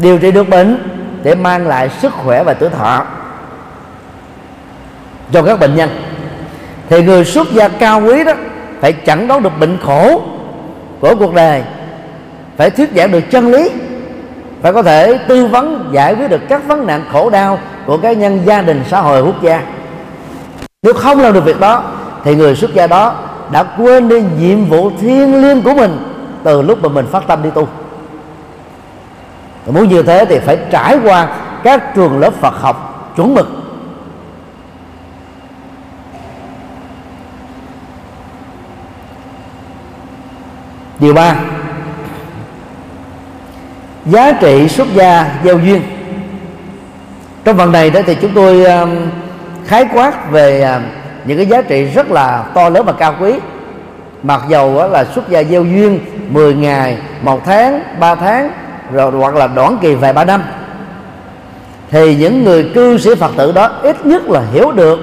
điều trị được bệnh để mang lại sức khỏe và tuổi thọ cho các bệnh nhân. Thì người xuất gia cao quý đó phải chẳng đoán được bệnh khổ của cuộc đời, phải thuyết giảng được chân lý, phải có thể tư vấn, giải quyết được các vấn nạn khổ đau của cá nhân, gia đình, xã hội, quốc gia. Nếu không làm được việc đó, thì người xuất gia đó đã quên đi nhiệm vụ thiêng liêng của mình từ lúc mà mình phát tâm đi tu muốn như thế thì phải trải qua các trường lớp Phật học chuẩn mực. Điều ba, giá trị xuất gia gieo duyên. Trong phần này đó thì chúng tôi um, khái quát về um, những cái giá trị rất là to lớn và cao quý. Mặc dầu là xuất gia gieo duyên 10 ngày, một tháng 3 tháng rồi hoặc là đoạn kỳ vài ba năm. Thì những người cư sĩ phật tử đó ít nhất là hiểu được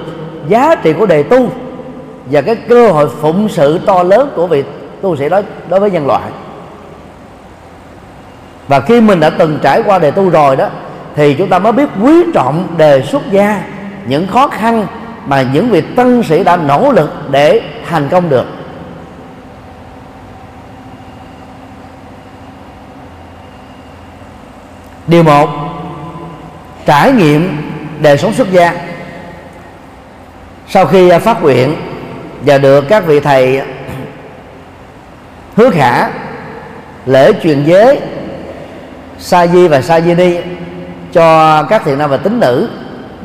giá trị của đề tu và cái cơ hội phụng sự to lớn của vị tu sĩ đó đối với nhân loại. Và khi mình đã từng trải qua đề tu rồi đó, thì chúng ta mới biết quý trọng đề xuất gia những khó khăn mà những vị tân sĩ đã nỗ lực để thành công được. Điều một, trải nghiệm đời sống xuất gia. Sau khi à, phát nguyện và được các vị thầy hứa khả lễ truyền giới sa di và sa di ni cho các thiện nam và tín nữ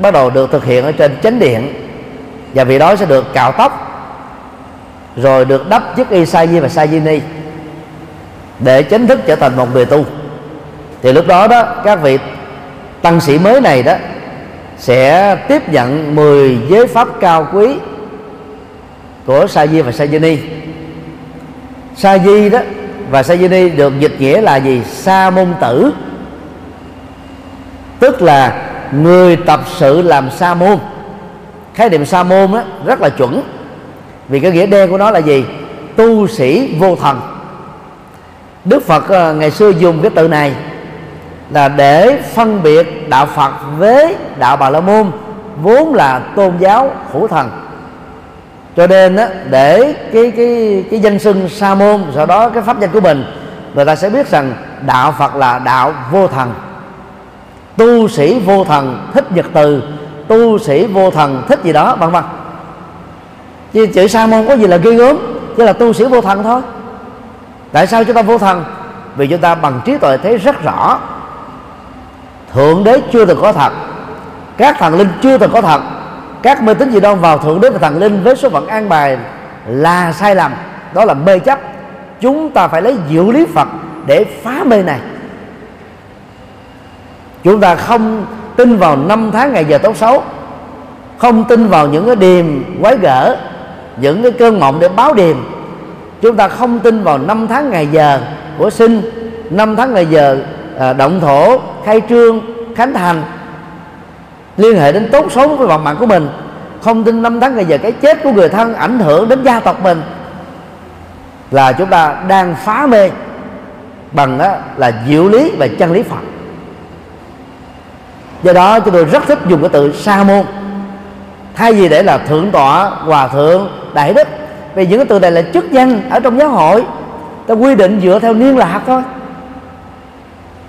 bắt đầu được thực hiện ở trên chánh điện. Và vị đó sẽ được cạo tóc, rồi được đắp chức y sa di và sa di ni để chính thức trở thành một người tu thì lúc đó đó, các vị tăng sĩ mới này đó sẽ tiếp nhận 10 giới pháp cao quý của sa di và sa di ni sa di đó và sa di ni được dịch nghĩa là gì? Sa môn tử. Tức là người tập sự làm sa môn. Khái niệm sa môn đó rất là chuẩn. Vì cái nghĩa đen của nó là gì? Tu sĩ vô thần. Đức phật ờ, ngày xưa dùng cái từ này là để phân biệt đạo phật với đạo bà la môn vốn là tôn giáo hữu thần. Cho nên á, để cái cái cái danh xưng sa môn sau đó cái pháp danh của mình người ta sẽ biết rằng đạo phật là đạo vô thần. Tu sĩ vô thần thích nhật từ tu sĩ vô thần thích gì đó vân vân. Chứ chữ sa môn có gì là ghê gớm chỉ là tu sĩ vô thần thôi. Tại sao chúng ta vô thần? Vì chúng ta bằng trí tuệ thấy rất rõ thượng đế chưa từng có thật. Các thần linh chưa từng có thật. Các mê tín dị đoan vào thượng đế và thần linh với số phận an bài là sai lầm. Đó là mê chấp. Chúng ta phải lấy diệu lý phật để phá mê này. Chúng ta không tin vào năm tháng ngày giờ tốt xấu. Không tin vào những cái điềm quái gở, những cái cơn mộng để báo điềm. Chúng ta không tin vào năm tháng ngày giờ của sinh, năm tháng ngày giờ à, động thổ khai trương khánh thành liên hệ đến tốt xấu với vận mạng của mình. Không tin năm tháng ngày giờ cái chết của người thân ảnh hưởng đến gia tộc mình là chúng ta đang phá mê bằng đó là diệu lý và chân lý phật. Do đó chúng tôi rất thích dùng cái từ sa môn. Thay vì để là thượng tọa hòa thượng đại đức vì những cái từ này là chức danh ở trong giáo hội. Ta quy định dựa theo niên lạc thôi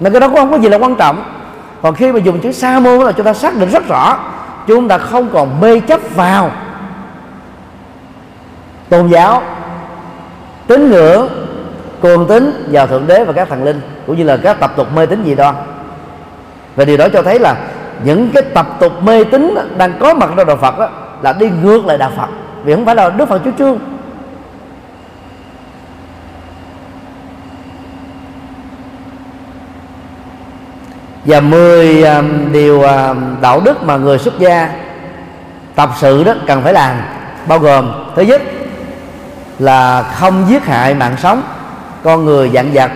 nên cái đó cũng không có gì là quan trọng. Còn khi mà dùng chữ sa môn là chúng ta xác định rất rõ chúng ta không còn mê chấp vào tôn giáo tín ngưỡng cuồng tín vào thượng đế và các thần linh cũng như là các tập tục mê tín gì đó. Và điều đó cho thấy là những cái tập tục mê tín đang có mặt trong đạo Phật đó, là đi ngược lại đạo Phật. Vì không phải là Đức Phật chủ trương và 10 um, à, điều à, đạo đức mà người xuất gia tập sự đó cần phải làm bao gồm thứ nhất là không giết hại mạng sống con người dặn dặt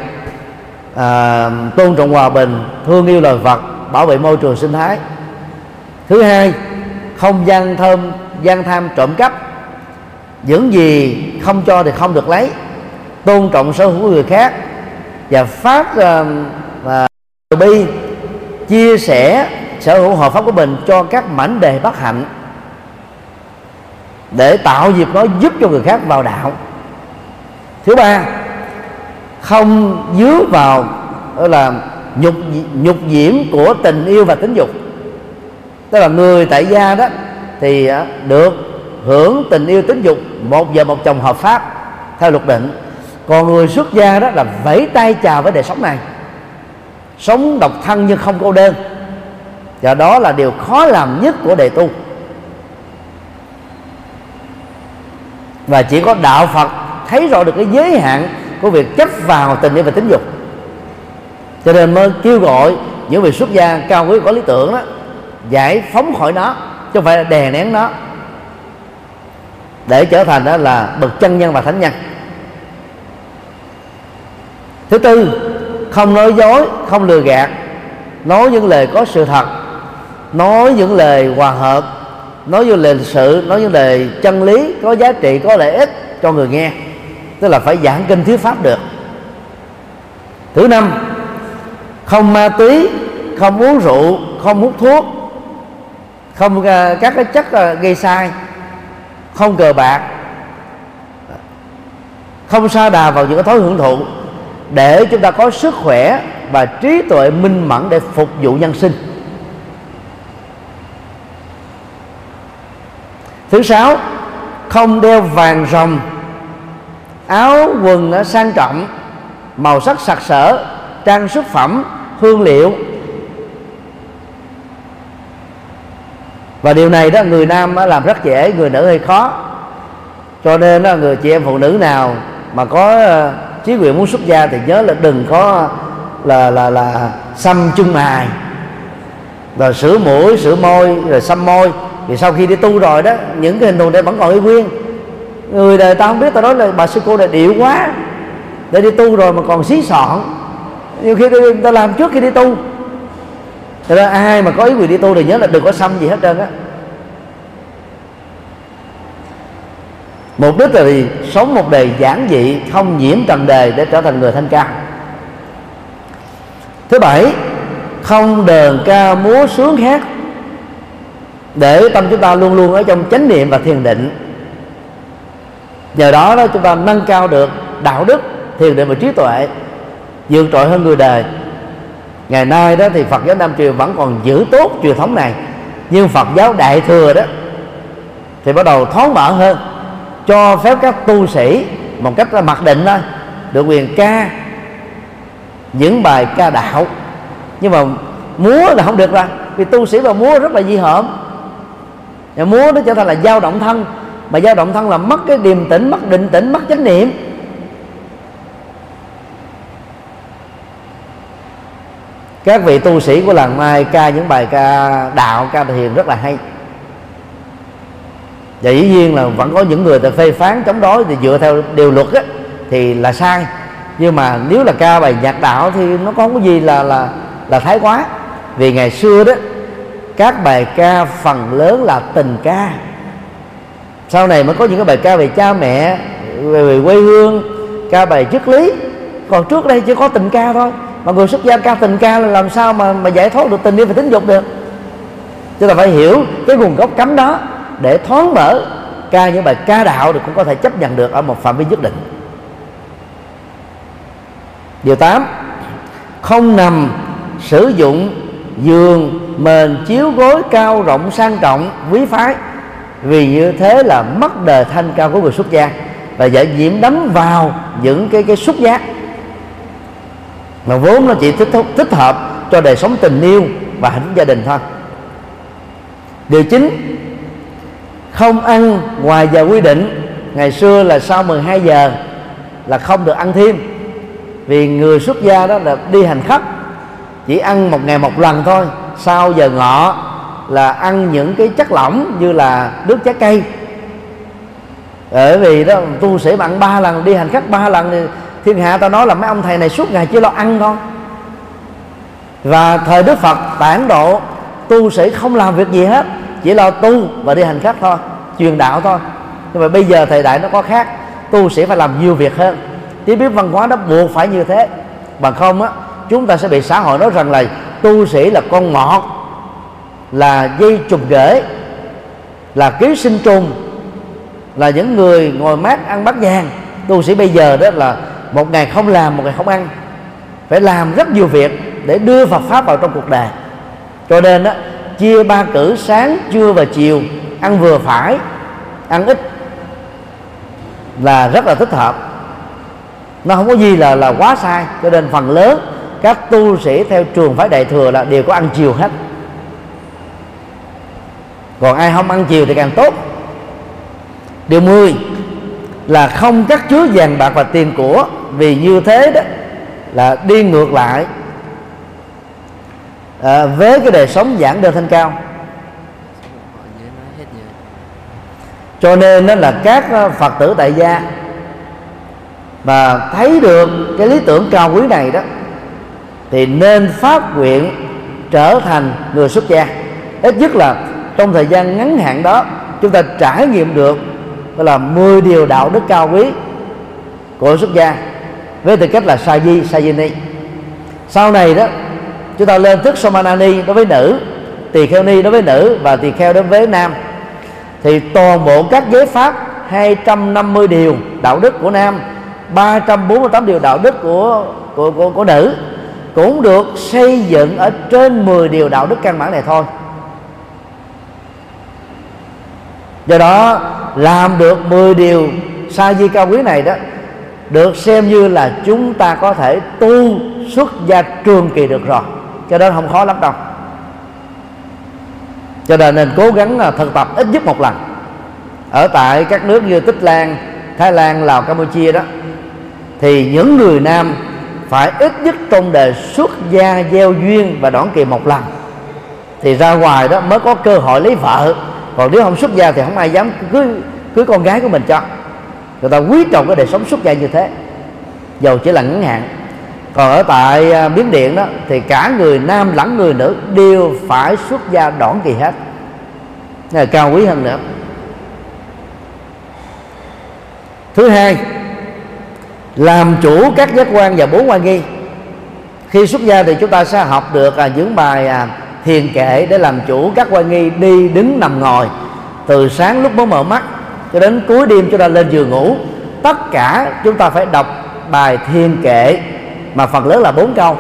à, tôn trọng hòa bình thương yêu loài vật bảo vệ môi trường sinh thái. Thứ hai không gian thơm gian tham trộm cắp những gì không cho thì không được lấy tôn trọng sở hữu của người khác và phát uh, uh, bi chia sẻ sở hữu hợp pháp của mình cho các mảnh đề bất hạnh để tạo dịp đó giúp cho người khác vào đạo. Thứ ba, không dứa vào là nhục nhục nhiễm của tình yêu và tính dục. Tức là người tại gia đó thì à, được hưởng tình yêu tính dục một vợ một chồng hợp pháp theo luật định. Còn người xuất gia đó là vẫy tay chào với đời sống này sống độc thân nhưng không cô đơn. Và đó là điều khó làm nhất của đề tu. Và chỉ có đạo phật thấy rõ được cái giới hạn của việc chấp vào tình yêu và tính dục. Cho nên mới kêu gọi những vị xuất gia cao quý có lý tưởng đó, giải phóng khỏi nó, chứ không phải là đè nén nó, để trở thành đó là bậc chân nhân và thánh nhân. Thứ tư không nói dối, không lừa gạt. Nói những lời có sự thật. Nói những lời hòa hợp. Nói những lời lịch sự, nói những lời chân lý, có giá trị, có lợi ích cho người nghe. Tức là phải giảng kinh thuyết pháp được. Thứ năm, không ma túy, không uống rượu, không hút thuốc, không à, các cái chất à, gây sai, không cờ bạc, không sa đà vào những cái thói hưởng thụ để chúng ta có sức khỏe và trí tuệ minh mẫn để phục vụ nhân sinh. Thứ sáu không đeo vàng rồng áo quần sang trọng màu sắc sặc sỡ trang sức phẩm hương liệu. Và điều này đó người nam làm rất dễ người nữ hơi khó. Cho nên đó, người chị em phụ nữ nào mà có ờ, chí quyền muốn xuất gia thì nhớ là đừng có là là là xăm chung mài rồi sửa mũi, sửa môi, rồi xăm môi. Thì sau khi đi tu rồi đó, những cái hình thù này vẫn còn y nguyên. Người đời ta không biết ta nói là bà sư cô này điệu quá. Để đi tu rồi mà còn xí sọn nhiều khi người ta làm trước khi đi tu. Cho nên ai mà có ý quyền đi tu thì nhớ là đừng có xăm gì hết trơn á. Mục đích là gì sống một đời giản dị, không nhiễm trần đề để trở thành người thanh cao thứ bảy, không đờn ca múa sướng hát để tâm chúng ta luôn luôn ở trong chánh niệm và thiền định. Nhờ đó đó chúng ta nâng cao được đạo đức, thiền định và trí tuệ, vượt trội hơn người đời. Ngày nay đó thì Phật giáo Nam truyền vẫn còn giữ tốt truyền thống này, nhưng Phật giáo Đại thừa đó thì bắt đầu thoáng mở hơn cho phép các tu sĩ một cách là mặc định thôi, được quyền ca những bài ca đạo. Nhưng mà múa là không được ra vì tu sĩ mà múa rất là di hợm. Và múa nó trở thành là dao động thân, mà dao động thân là mất cái điềm tĩnh, mất định tĩnh, mất chánh niệm. Các vị tu sĩ của làng mai ca những bài ca đạo, ca thiền rất là hay và dĩ nhiên là vẫn có những người ta phê phán chống đối thì dựa theo điều luật á, thì là sai. Nhưng mà nếu là ca bài nhạc đạo thì nó không có gì là là là thái quá. Vì ngày xưa đó các bài ca phần lớn là tình ca. Sau này mới có những cái bài ca về cha mẹ về, về quê hương ca bài triết lý. Còn trước đây chỉ có tình ca thôi. Mà người xuất gia ca tình ca là làm sao mà mà giải thoát được tình yêu và tính dục được? Chúng ta phải hiểu cái nguồn gốc cấm đó để thoáng mở ca những bài ca đạo thì cũng có thể chấp nhận được ở một phạm vi nhất định. Điều 8 không nằm sử dụng giường mền chiếu gối cao rộng sang trọng quý phái, vì như thế là mất đời thanh cao của người xuất gia và dễ nhiễm đắm vào những cái cái xúc giác mà vốn nó chỉ thích thích hợp cho đời sống tình yêu và hạnh phúc gia đình thôi. Điều chính không ăn ngoài giờ quy định. Ngày xưa là sau 12 giờ là không được ăn thêm. Vì người xuất gia đó là đi hành khách chỉ ăn một ngày một lần thôi. Sau giờ ngọ là ăn những cái chất lỏng như là nước trái cây. Bởi vì đó, tu sĩ bạn ba lần, đi hành khách ba lần thì thiên hạ ta nói là mấy ông thầy này suốt ngày chỉ lo ăn thôi và thời đức phật tản độ, tu sĩ không làm việc gì hết chỉ lo tu và đi hành khách thôi, truyền đạo thôi. Nhưng mà bây giờ thời đại nó có khác, tu sĩ phải làm nhiều việc hơn. Tiếp biết văn hóa nó buộc phải như thế. Bằng không á, chúng ta sẽ bị xã hội nói rằng là tu sĩ là con mọt là dây trùng rễ, là ký sinh trùng, là những người ngồi mát ăn bát vàng tu sĩ bây giờ đó là một ngày không làm, một ngày không ăn. Phải làm rất nhiều việc để đưa Phật pháp vào trong cuộc đời. Cho nên đó chia ba cử sáng, trưa và chiều. Ăn vừa phải, ăn ít là rất là thích hợp. Nó không có gì là là quá sai, cho nên phần lớn các tu sĩ theo trường phái đại thừa là đều có ăn chiều hết. Còn ai không ăn chiều thì càng tốt. Điều 10 là không cắt chứa vàng bạc và tiền của, vì như thế đó là đi ngược lại à, với cái đời sống giản đơn thanh cao. Cho nên đó là các ờ, phật tử tại gia mà thấy được cái lý tưởng cao quý này đó thì nên phát nguyện trở thành người xuất gia. Ít nhất là trong thời gian ngắn hạn đó chúng ta trải nghiệm được là 10 điều đạo đức cao quý của xuất gia với tư cách là sa di sa di ni. Sau này đó chúng ta lên thức somanani đối với nữ tỳ kheo ni đối với nữ và tỳ kheo đối với nam. Thì toàn bộ các giới pháp 250 điều đạo đức của nam 348 điều đạo đức của của của, của nữ cũng được xây dựng ở trên 10 điều đạo đức căn bản này thôi. Do đó làm được 10 điều sa di cao quý này đó được xem như là chúng ta có thể tu xuất gia trường kỳ được rồi cho nên không khó lắm đâu. Cho nên nên cố gắng à, thực tập ít nhất một lần. Ở tại các nước như tích lan, thái lan, lào, campuchia đó, thì những người nam phải ít nhất trong đời xuất gia gieo duyên và đón kỳ một lần. Thì ra ngoài đó mới có cơ hội lấy vợ. Còn nếu không xuất gia thì không ai dám cưới cưới con gái của mình cho. Người ta quý trọng cái đời sống xuất gia như thế. Dầu chỉ là ngắn hạn còn ở tại à, miến điện đó thì cả người nam lẫn người nữ đều phải xuất gia đón kỳ hết. Là cao quý hơn nữa. Thứ hai làm chủ các giác quan và bốn quan nghi. Khi xuất gia thì chúng ta sẽ học được à, những bài à, thiền kệ để làm chủ các quan nghi đi đứng nằm ngồi từ sáng lúc mới mở mắt cho đến cuối đêm chúng ta lên giường ngủ. Tất cả chúng ta phải đọc bài thiền kệ mà phần lớn là bốn câu.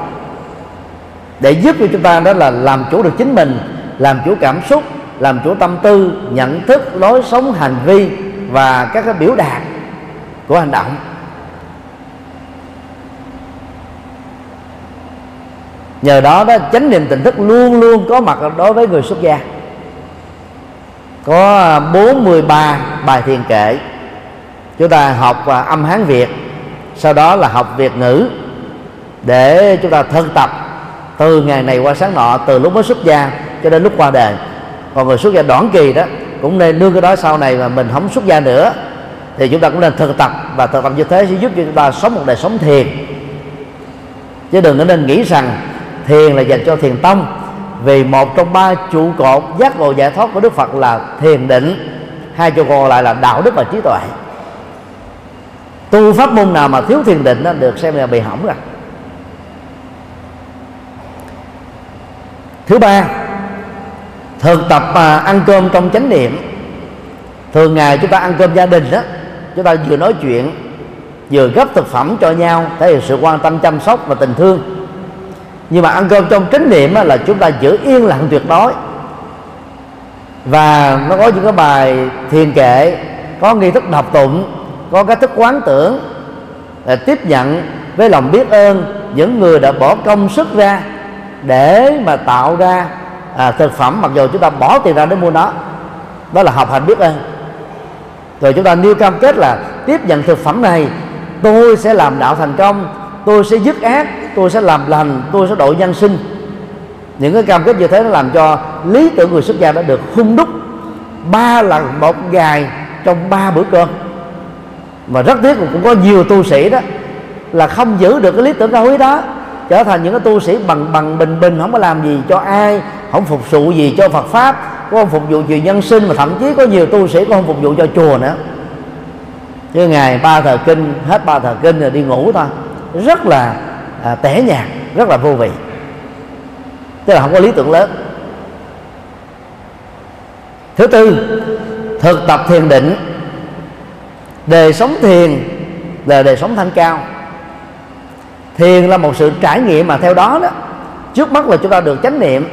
Để giúp cho chúng ta đó là làm chủ được chính mình, làm chủ cảm xúc, làm chủ tâm tư, nhận thức, lối sống, hành vi và các cái biểu đạt của hành động. Nhờ đó đó, chánh niệm tỉnh thức luôn luôn có mặt đối với người xuất gia. Có 43 bài thiền kệ chúng ta học à, âm hán việt, sau đó là học việt ngữ để chúng ta thân tập từ ngày này qua sáng nọ, từ lúc mới xuất gia cho đến lúc qua đời. Còn người xuất gia đoạn kỳ đó, cũng nên nương cái đó sau này mà mình không xuất gia nữa. Thì chúng ta cũng nên thực tập và thực tập như thế sẽ giúp cho chúng ta sống một đời sống thiền. Chứ đừng nên nghĩ rằng thiền là dành cho thiền tông, vì một trong ba trụ cột giác ngộ giải thoát của đức phật là thiền định, hai trụ cột lại là đạo đức và trí tuệ. Tu pháp môn nào mà thiếu thiền định đó được xem là bị hỏng rồi. Thứ ba thực tập à, ăn cơm trong chánh niệm. Thường ngày chúng ta ăn cơm gia đình đó chúng ta vừa nói chuyện vừa gấp thực phẩm cho nhau thể hiện sự quan tâm chăm sóc và tình thương. Nhưng mà ăn cơm trong chánh niệm là chúng ta giữ yên lặng tuyệt đối. Và nó có những cái bài thiền kệ có nghi thức đọc tụng có cái thức quán tưởng để tiếp nhận với lòng biết ơn những người đã bỏ công sức ra để mà tạo ra à, thực phẩm. Mặc dù chúng ta bỏ tiền ra để mua nó đó là học hành biết ơn. Rồi chúng ta nêu cam kết là tiếp nhận thực phẩm này tôi sẽ làm đạo thành công tôi sẽ dứt ác tôi sẽ làm lành tôi sẽ độ nhân sinh. Những cái cam kết như thế nó làm cho lý tưởng người xuất gia đã được hung đúc ba lần một ngày trong ba bữa cơm. Mà rất tiếc cũng có nhiều tu sĩ đó là không giữ được cái lý tưởng cao quý đó trở thành những cái tu sĩ bằng bằng bình bình không có làm gì cho ai không phục vụ gì cho Phật pháp không phục vụ chuyện nhân sinh mà thậm chí có nhiều tu sĩ cũng không phục vụ cho chùa nữa. Chứ ngày ba thờ kinh hết ba thờ kinh rồi đi ngủ thôi. Rất là à, tẻ nhạt rất là vô vị. Tức là không có lý tưởng lớn. Thứ tư thực tập thiền định. Đời sống thiền là đời sống thanh cao thiền là một sự trải nghiệm mà theo đó đó, trước mắt là chúng ta được chánh niệm,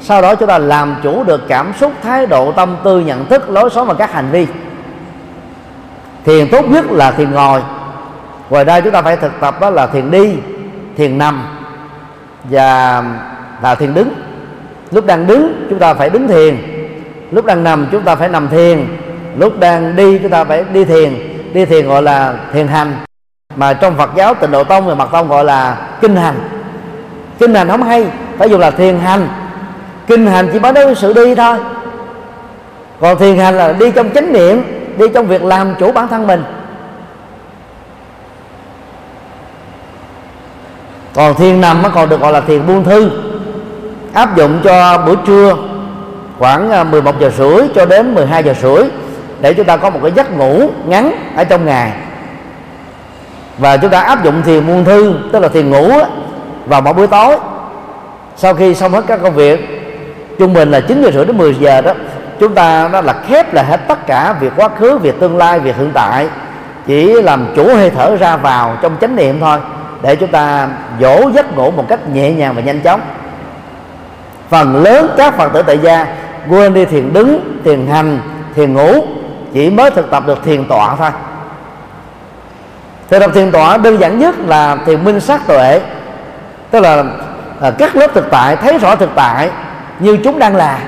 sau đó chúng ta làm chủ được cảm xúc, thái độ, tâm tư, nhận thức, lối sống và các hành vi. Thiền tốt nhất là thiền ngồi. Ngoài ra chúng ta phải thực tập đó là thiền đi, thiền nằm và là thiền đứng. Lúc đang đứng, chúng ta phải đứng thiền. Lúc đang nằm, chúng ta phải nằm thiền. Lúc đang đi, chúng ta phải đi thiền. Đi thiền gọi là thiền hành mà trong Phật giáo tịnh độ tông và mật tông gọi là kinh hành. Kinh hành không hay, phải dùng là thiền hành. Kinh hành chỉ nói đến sự đi thôi. Còn thiền hành là đi trong chánh niệm, đi trong việc làm chủ bản thân mình. Còn thiền nằm nó còn được gọi là thiền buông thư. Áp dụng cho buổi trưa khoảng à, 11 giờ rưỡi cho đến 12 giờ rưỡi để chúng ta có một cái giấc ngủ ngắn ở trong ngày và chúng ta áp dụng thiền muôn thư, tức là thiền ngủ vào mỗi buổi tối. Sau khi xong hết các công việc, trung bình là 9 giờ rưỡi đến 10 giờ đó, chúng ta nó là khép là hết tất cả việc quá khứ, việc tương lai, việc hiện tại. Chỉ làm chủ hơi thở ra vào trong chánh niệm thôi, để chúng ta dỗ giấc ngủ một cách nhẹ nhàng và nhanh chóng. Phần lớn các phật tử tại gia quên đi thiền đứng, thiền hành, thiền ngủ, chỉ mới thực tập được thiền tọa thôi thì tập thiền tọa đơn giản nhất là thiền minh sát tuệ. Tức là, là các lớp thực tại thấy rõ thực tại như chúng đang là.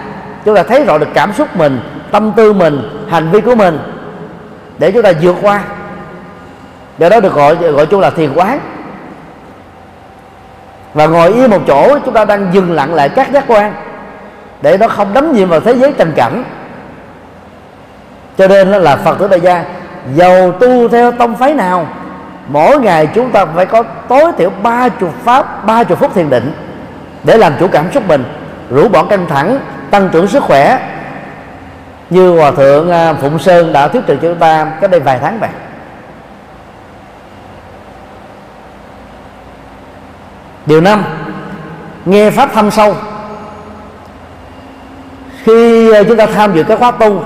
Chúng ta thấy rõ được cảm xúc mình tâm tư mình hành vi của mình. Để chúng ta vượt qua. Do đó được gọi gọi chung là thiền quán. Và ngồi yên một chỗ chúng ta đang dừng lặng lại các giác quan. Để nó không đắm nhiễm vào thế giới trần cảnh. Cho nên là phật tử đại gia giàu tu theo tông phái nào mỗi ngày chúng ta phải có tối thiểu ba chục pháp, ba chục phút thiền định để làm chủ cảm xúc mình. Rũ bỏ căng thẳng, tăng trưởng sức khỏe. Như hòa thượng à, phụng sơn đã thuyết trình cho chúng ta cách đây vài tháng vậy. Điều năm, nghe pháp thâm sâu. Khi à, chúng ta tham dự các khóa tu,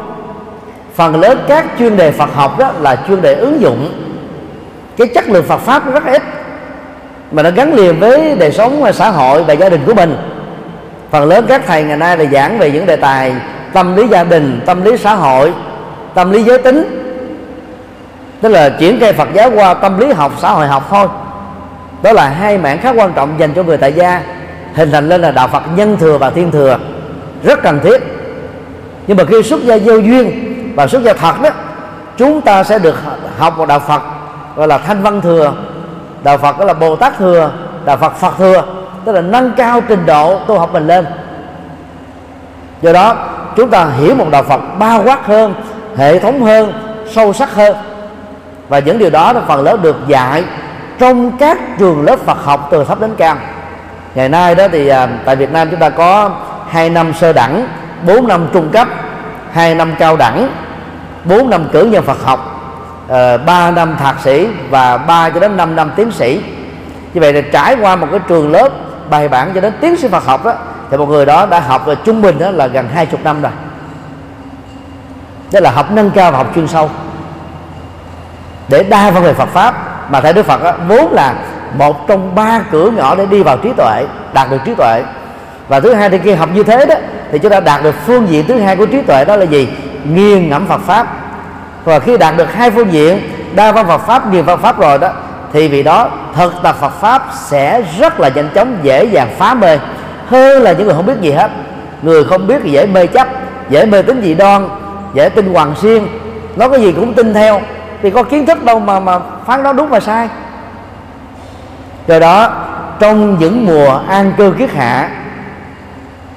phần lớn các chuyên đề Phật học đó là chuyên đề ứng dụng cái chất lượng Phật pháp rất ít, mà nó gắn liền với đời sống à, xã hội và gia đình của mình. Phần lớn các thầy ngày nay là giảng về những đề tài tâm lý gia đình, tâm lý xã hội, tâm lý giới tính. Tức là chuyển cây Phật giáo qua tâm lý học, xã hội học thôi. Đó là hai mảng khá quan trọng dành cho người tại gia, hình thành lên là đạo Phật nhân thừa và thiên thừa. Rất cần thiết. Nhưng mà khi xuất gia vô duyên và xuất gia thật đó, chúng ta sẽ được học một đạo Phật gọi là thanh văn thừa. Đạo Phật đó là Bồ Tát thừa đạo Phật Phật thừa. Tức là nâng cao trình độ tu học mình lên. Do đó chúng ta hiểu một đạo Phật bao quát hơn hệ thống hơn sâu sắc hơn. Và những điều đó là phần lớn được dạy trong các trường lớp Phật học từ thấp đến cao. Ngày nay đó thì à, tại Việt Nam chúng ta có hai năm sơ đẳng 4 năm trung cấp 2 năm cao đẳng 4 năm cử nhân Phật học. Ờ, uh, 3 năm thạc sĩ và 3 cho đến 5 năm tiến sĩ. Như vậy là trải qua một cái trường lớp bài bản cho đến tiến sĩ Phật học đó thì một người đó đã học là trung bình đó là gần hai chục năm rồi. Đó là học nâng cao và học chuyên sâu. Để đa văn về Phật pháp mà thầy Đức Phật đó, vốn là một trong ba cửa ngõ để đi vào trí tuệ đạt được trí tuệ. Và thứ hai thì khi học như thế đó thì chúng ta đạt được phương diện thứ hai của trí tuệ đó là gì? Nghiền ngẫm Phật pháp và khi đạt được hai phương diện, đa văn Phật pháp, nhiều văn pháp rồi đó, thì vì đó thực tập Phật pháp sẽ rất là nhanh chóng, dễ dàng phá mê. Hơn là những người không biết gì hết. Người không biết thì dễ mê chấp, dễ mê tính dị đoan, dễ tin hoàng xuyên. Nó có gì cũng tin theo. Thì có kiến thức đâu mà mà phán đoán đúng và sai. Do đó, trong những mùa an cư kiết hạ,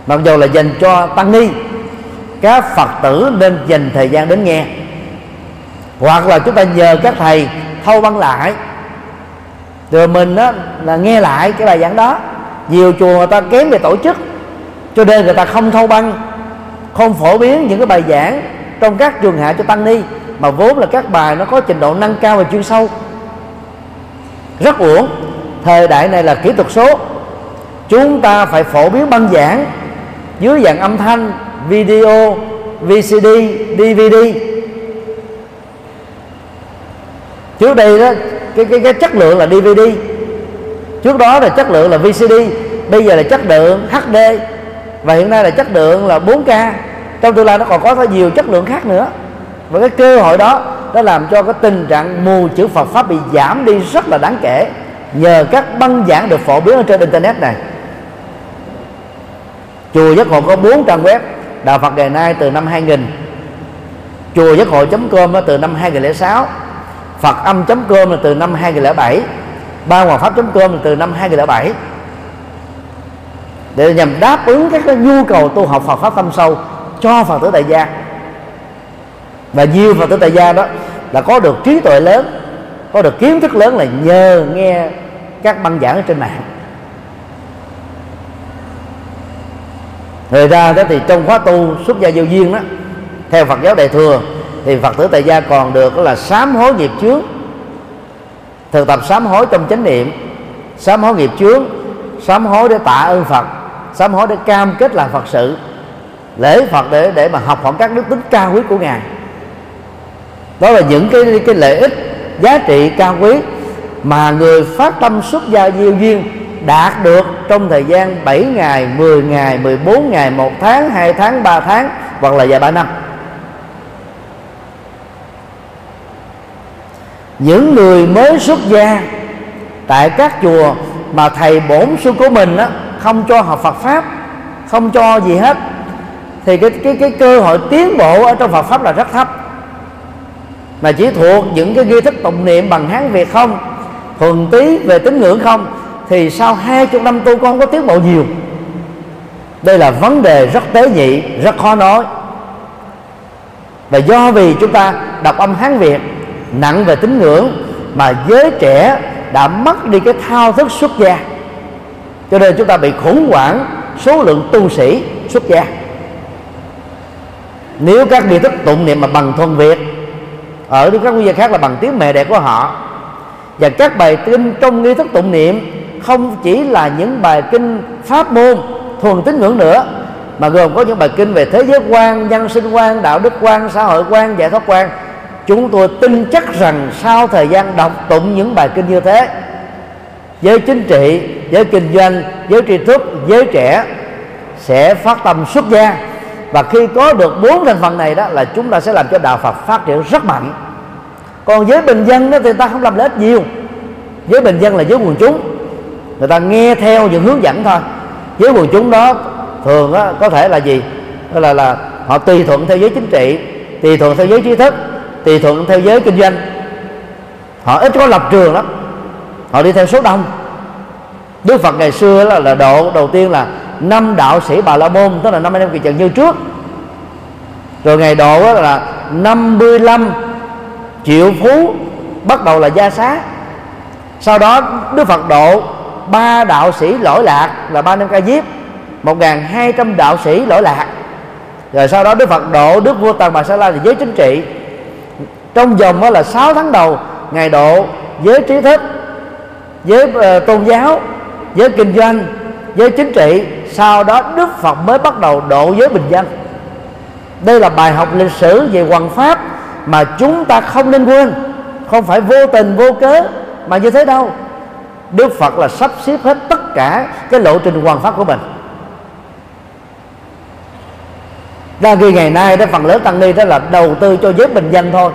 mặc dù là dành cho tăng ni, các phật tử nên dành thời gian đến nghe hoặc là chúng ta nhờ các thầy thâu băng lại. Rồi mình á, là nghe lại cái bài giảng đó. Nhiều chùa người ta kém về tổ chức cho nên người ta không thâu băng không phổ biến những cái bài giảng trong các trường hạ cho tăng ni mà vốn là các bài nó có trình độ nâng cao và chuyên sâu. Rất uổng thời đại này là kỹ thuật số. Chúng ta phải phổ biến băng giảng dưới dạng âm thanh video VCD DVD trước đây đó, cái cái cái chất lượng là DVD trước đó là chất lượng là VCD bây giờ là chất lượng HD và hiện nay là chất lượng là 4K trong tương lai nó còn có rất nhiều chất lượng khác nữa. Và cái cơ hội đó, nó làm cho cái tình trạng mù chữ Phật pháp bị giảm đi rất là đáng kể nhờ các băng giảng được phổ biến ở trên internet này. Chùa giác ngộ có bốn trang web, đạo Phật ngày nay từ năm 2000 chùa giác ngộ.com từ năm 2006 Phật âm.com là từ năm 2007 ba hoàng pháp.com là từ năm 2007 để nhằm đáp ứng các cái nhu cầu tu học Phật pháp tâm sâu cho Phật tử tại gia. Và nhiều Phật tử tại gia đó là có được trí tuệ lớn, có được kiến thức lớn là nhờ nghe các băng giảng ở trên mạng. Người ra đó thì trong khóa tu xuất gia vô duyên đó, theo Phật giáo đại thừa thì Phật tử tại gia còn được là sám hối nghiệp trước, thực tập sám hối trong chánh niệm. Sám hối nghiệp trước, sám hối để tạ ơn Phật sám hối để cam kết làm Phật sự. Lễ Phật để để mà học hỏi các đức tính cao quý của ngài. Đó là những cái cái lợi ích giá trị cao quý mà người phát tâm xuất gia diêu duyên đạt được trong thời gian 7 ngày, 10 ngày, 14 ngày, 1 tháng, 2 tháng, 3 tháng hoặc là vài ba năm. Những người mới xuất gia tại các chùa mà thầy bổn sư của mình á, không cho học Phật pháp, không cho gì hết thì cái cái cái cơ hội tiến bộ ở trong Phật pháp là rất thấp. Mà chỉ thuộc những cái nghi thức tụng niệm bằng hán việt không thuần tí về tín ngưỡng không thì sau hai chục năm tu con có tiến bộ nhiều. Đây là vấn đề rất tế nhị rất khó nói. Và do vì chúng ta đọc âm hán việt nặng về tín ngưỡng mà giới trẻ đã mất đi cái thao thức xuất gia. Cho nên chúng ta bị khủng hoảng số lượng tu sĩ xuất gia. Nếu các nghi thức tụng niệm mà bằng thuần việt, ở các quốc gia khác là bằng tiếng mẹ đẻ của họ, và các bài kinh trong nghi thức tụng niệm không chỉ là những bài kinh pháp môn thuần tín ngưỡng nữa, mà gồm có những bài kinh về thế giới quan, nhân sinh quan, đạo đức quan, xã hội quan, giải thoát quan chúng tôi tin chắc rằng sau thời gian đọc tụng những bài kinh như thế giới chính trị giới kinh doanh giới tri thức giới trẻ sẽ phát tâm xuất gia. Và khi có được bốn thành phần này đó là chúng ta sẽ làm cho đạo Phật phát triển rất mạnh. Còn giới bình dân đó thì ta không làm lợi ích nhiều. Giới bình dân là giới quần chúng. Người ta nghe theo những hướng dẫn thôi. Giới quần chúng đó thường đó, có thể là gì? Đó là là họ tùy thuận theo giới chính trị tùy thuận theo giới trí thức tùy thuận theo giới kinh doanh. Họ ít có lập trường lắm. Họ đi theo số đông. Đức Phật ngày xưa là, là độ đầu tiên là năm đạo sĩ Bà La Môn tức là năm anh em kỳ trần như trước. Rồi ngày độ là 55 triệu phú bắt đầu là gia xá. Sau đó Đức Phật độ ba đạo sĩ lỗi lạc là ba năm ca diếp 1.200 đạo sĩ lỗi lạc. Rồi sau đó Đức Phật độ Đức vua Tần Bà Sa La là giới chính trị trong vòng đó là 6 tháng đầu ngày độ giới trí thức giới uh, tôn giáo giới kinh doanh giới chính trị. Sau đó Đức Phật mới bắt đầu độ giới bình dân. Đây là bài học lịch sử về hoàng pháp mà chúng ta không nên quên. Không phải vô tình vô cớ mà như thế đâu. Đức Phật là sắp xếp hết tất cả cái lộ trình hoàng pháp của mình. Ra khi ngày nay đó phần lớn tăng ni đó là đầu tư cho giới bình dân thôi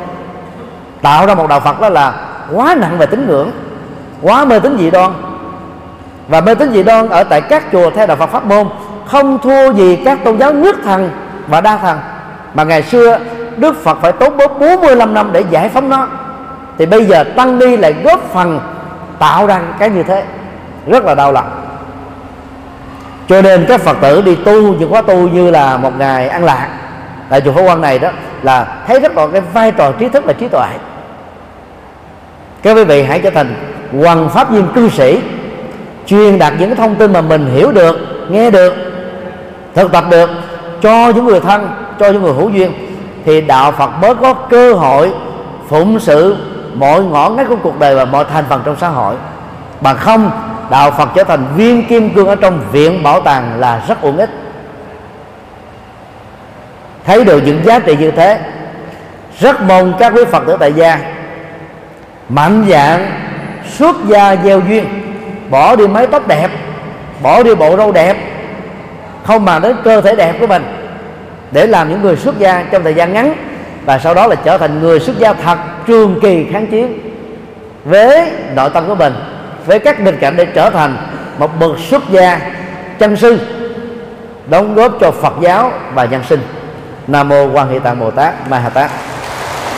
tạo ra một đạo Phật đó là quá nặng về tín ngưỡng, quá mê tín dị đoan. Và mê tín dị đoan ở tại các chùa theo đạo Phật pháp môn, không thua gì các tôn giáo nhất thần và đa thần. Mà ngày xưa, Đức Phật phải tốn 45 năm để giải phóng nó. Thì bây giờ tăng ni lại góp phần tạo ra cái như thế. Rất là đau lòng. Cho nên các phật tử đi tu nhưng có tu như là một ngày ăn lạc. Tại chùa Phổ Quan này đó là thấy rất là cái vai trò trí thức và trí tuệ các quý vị, hãy trở thành hoàng pháp viên cư sĩ, truyền đạt những thông tin mà mình hiểu được, nghe được, thực tập được cho những người thân, cho những người hữu duyên, thì đạo Phật mới có cơ hội phụng sự mọi ngõ ngách của cuộc đời và mọi thành phần trong xã hội. Bằng không, đạo Phật trở thành viên kim cương ở trong viện bảo tàng là rất uổng ích. Thấy được những giá trị như thế, rất mong các quý Phật tử tại gia mạnh dạng, xuất gia gieo duyên. Bỏ đi mái tóc đẹp, bỏ đi bộ râu đẹp. Không mà đến cơ thể đẹp của mình. Để làm những người xuất gia trong thời gian ngắn. Và sau đó là trở thành người xuất gia thật trường kỳ kháng chiến. Với nội tâm của mình, với các nghịch cảnh để trở thành một bậc xuất gia chân sư, đóng góp cho Phật giáo và nhân sinh. Nam mô Quan Hệ Tạng Bồ Tát Ma Ha Tát.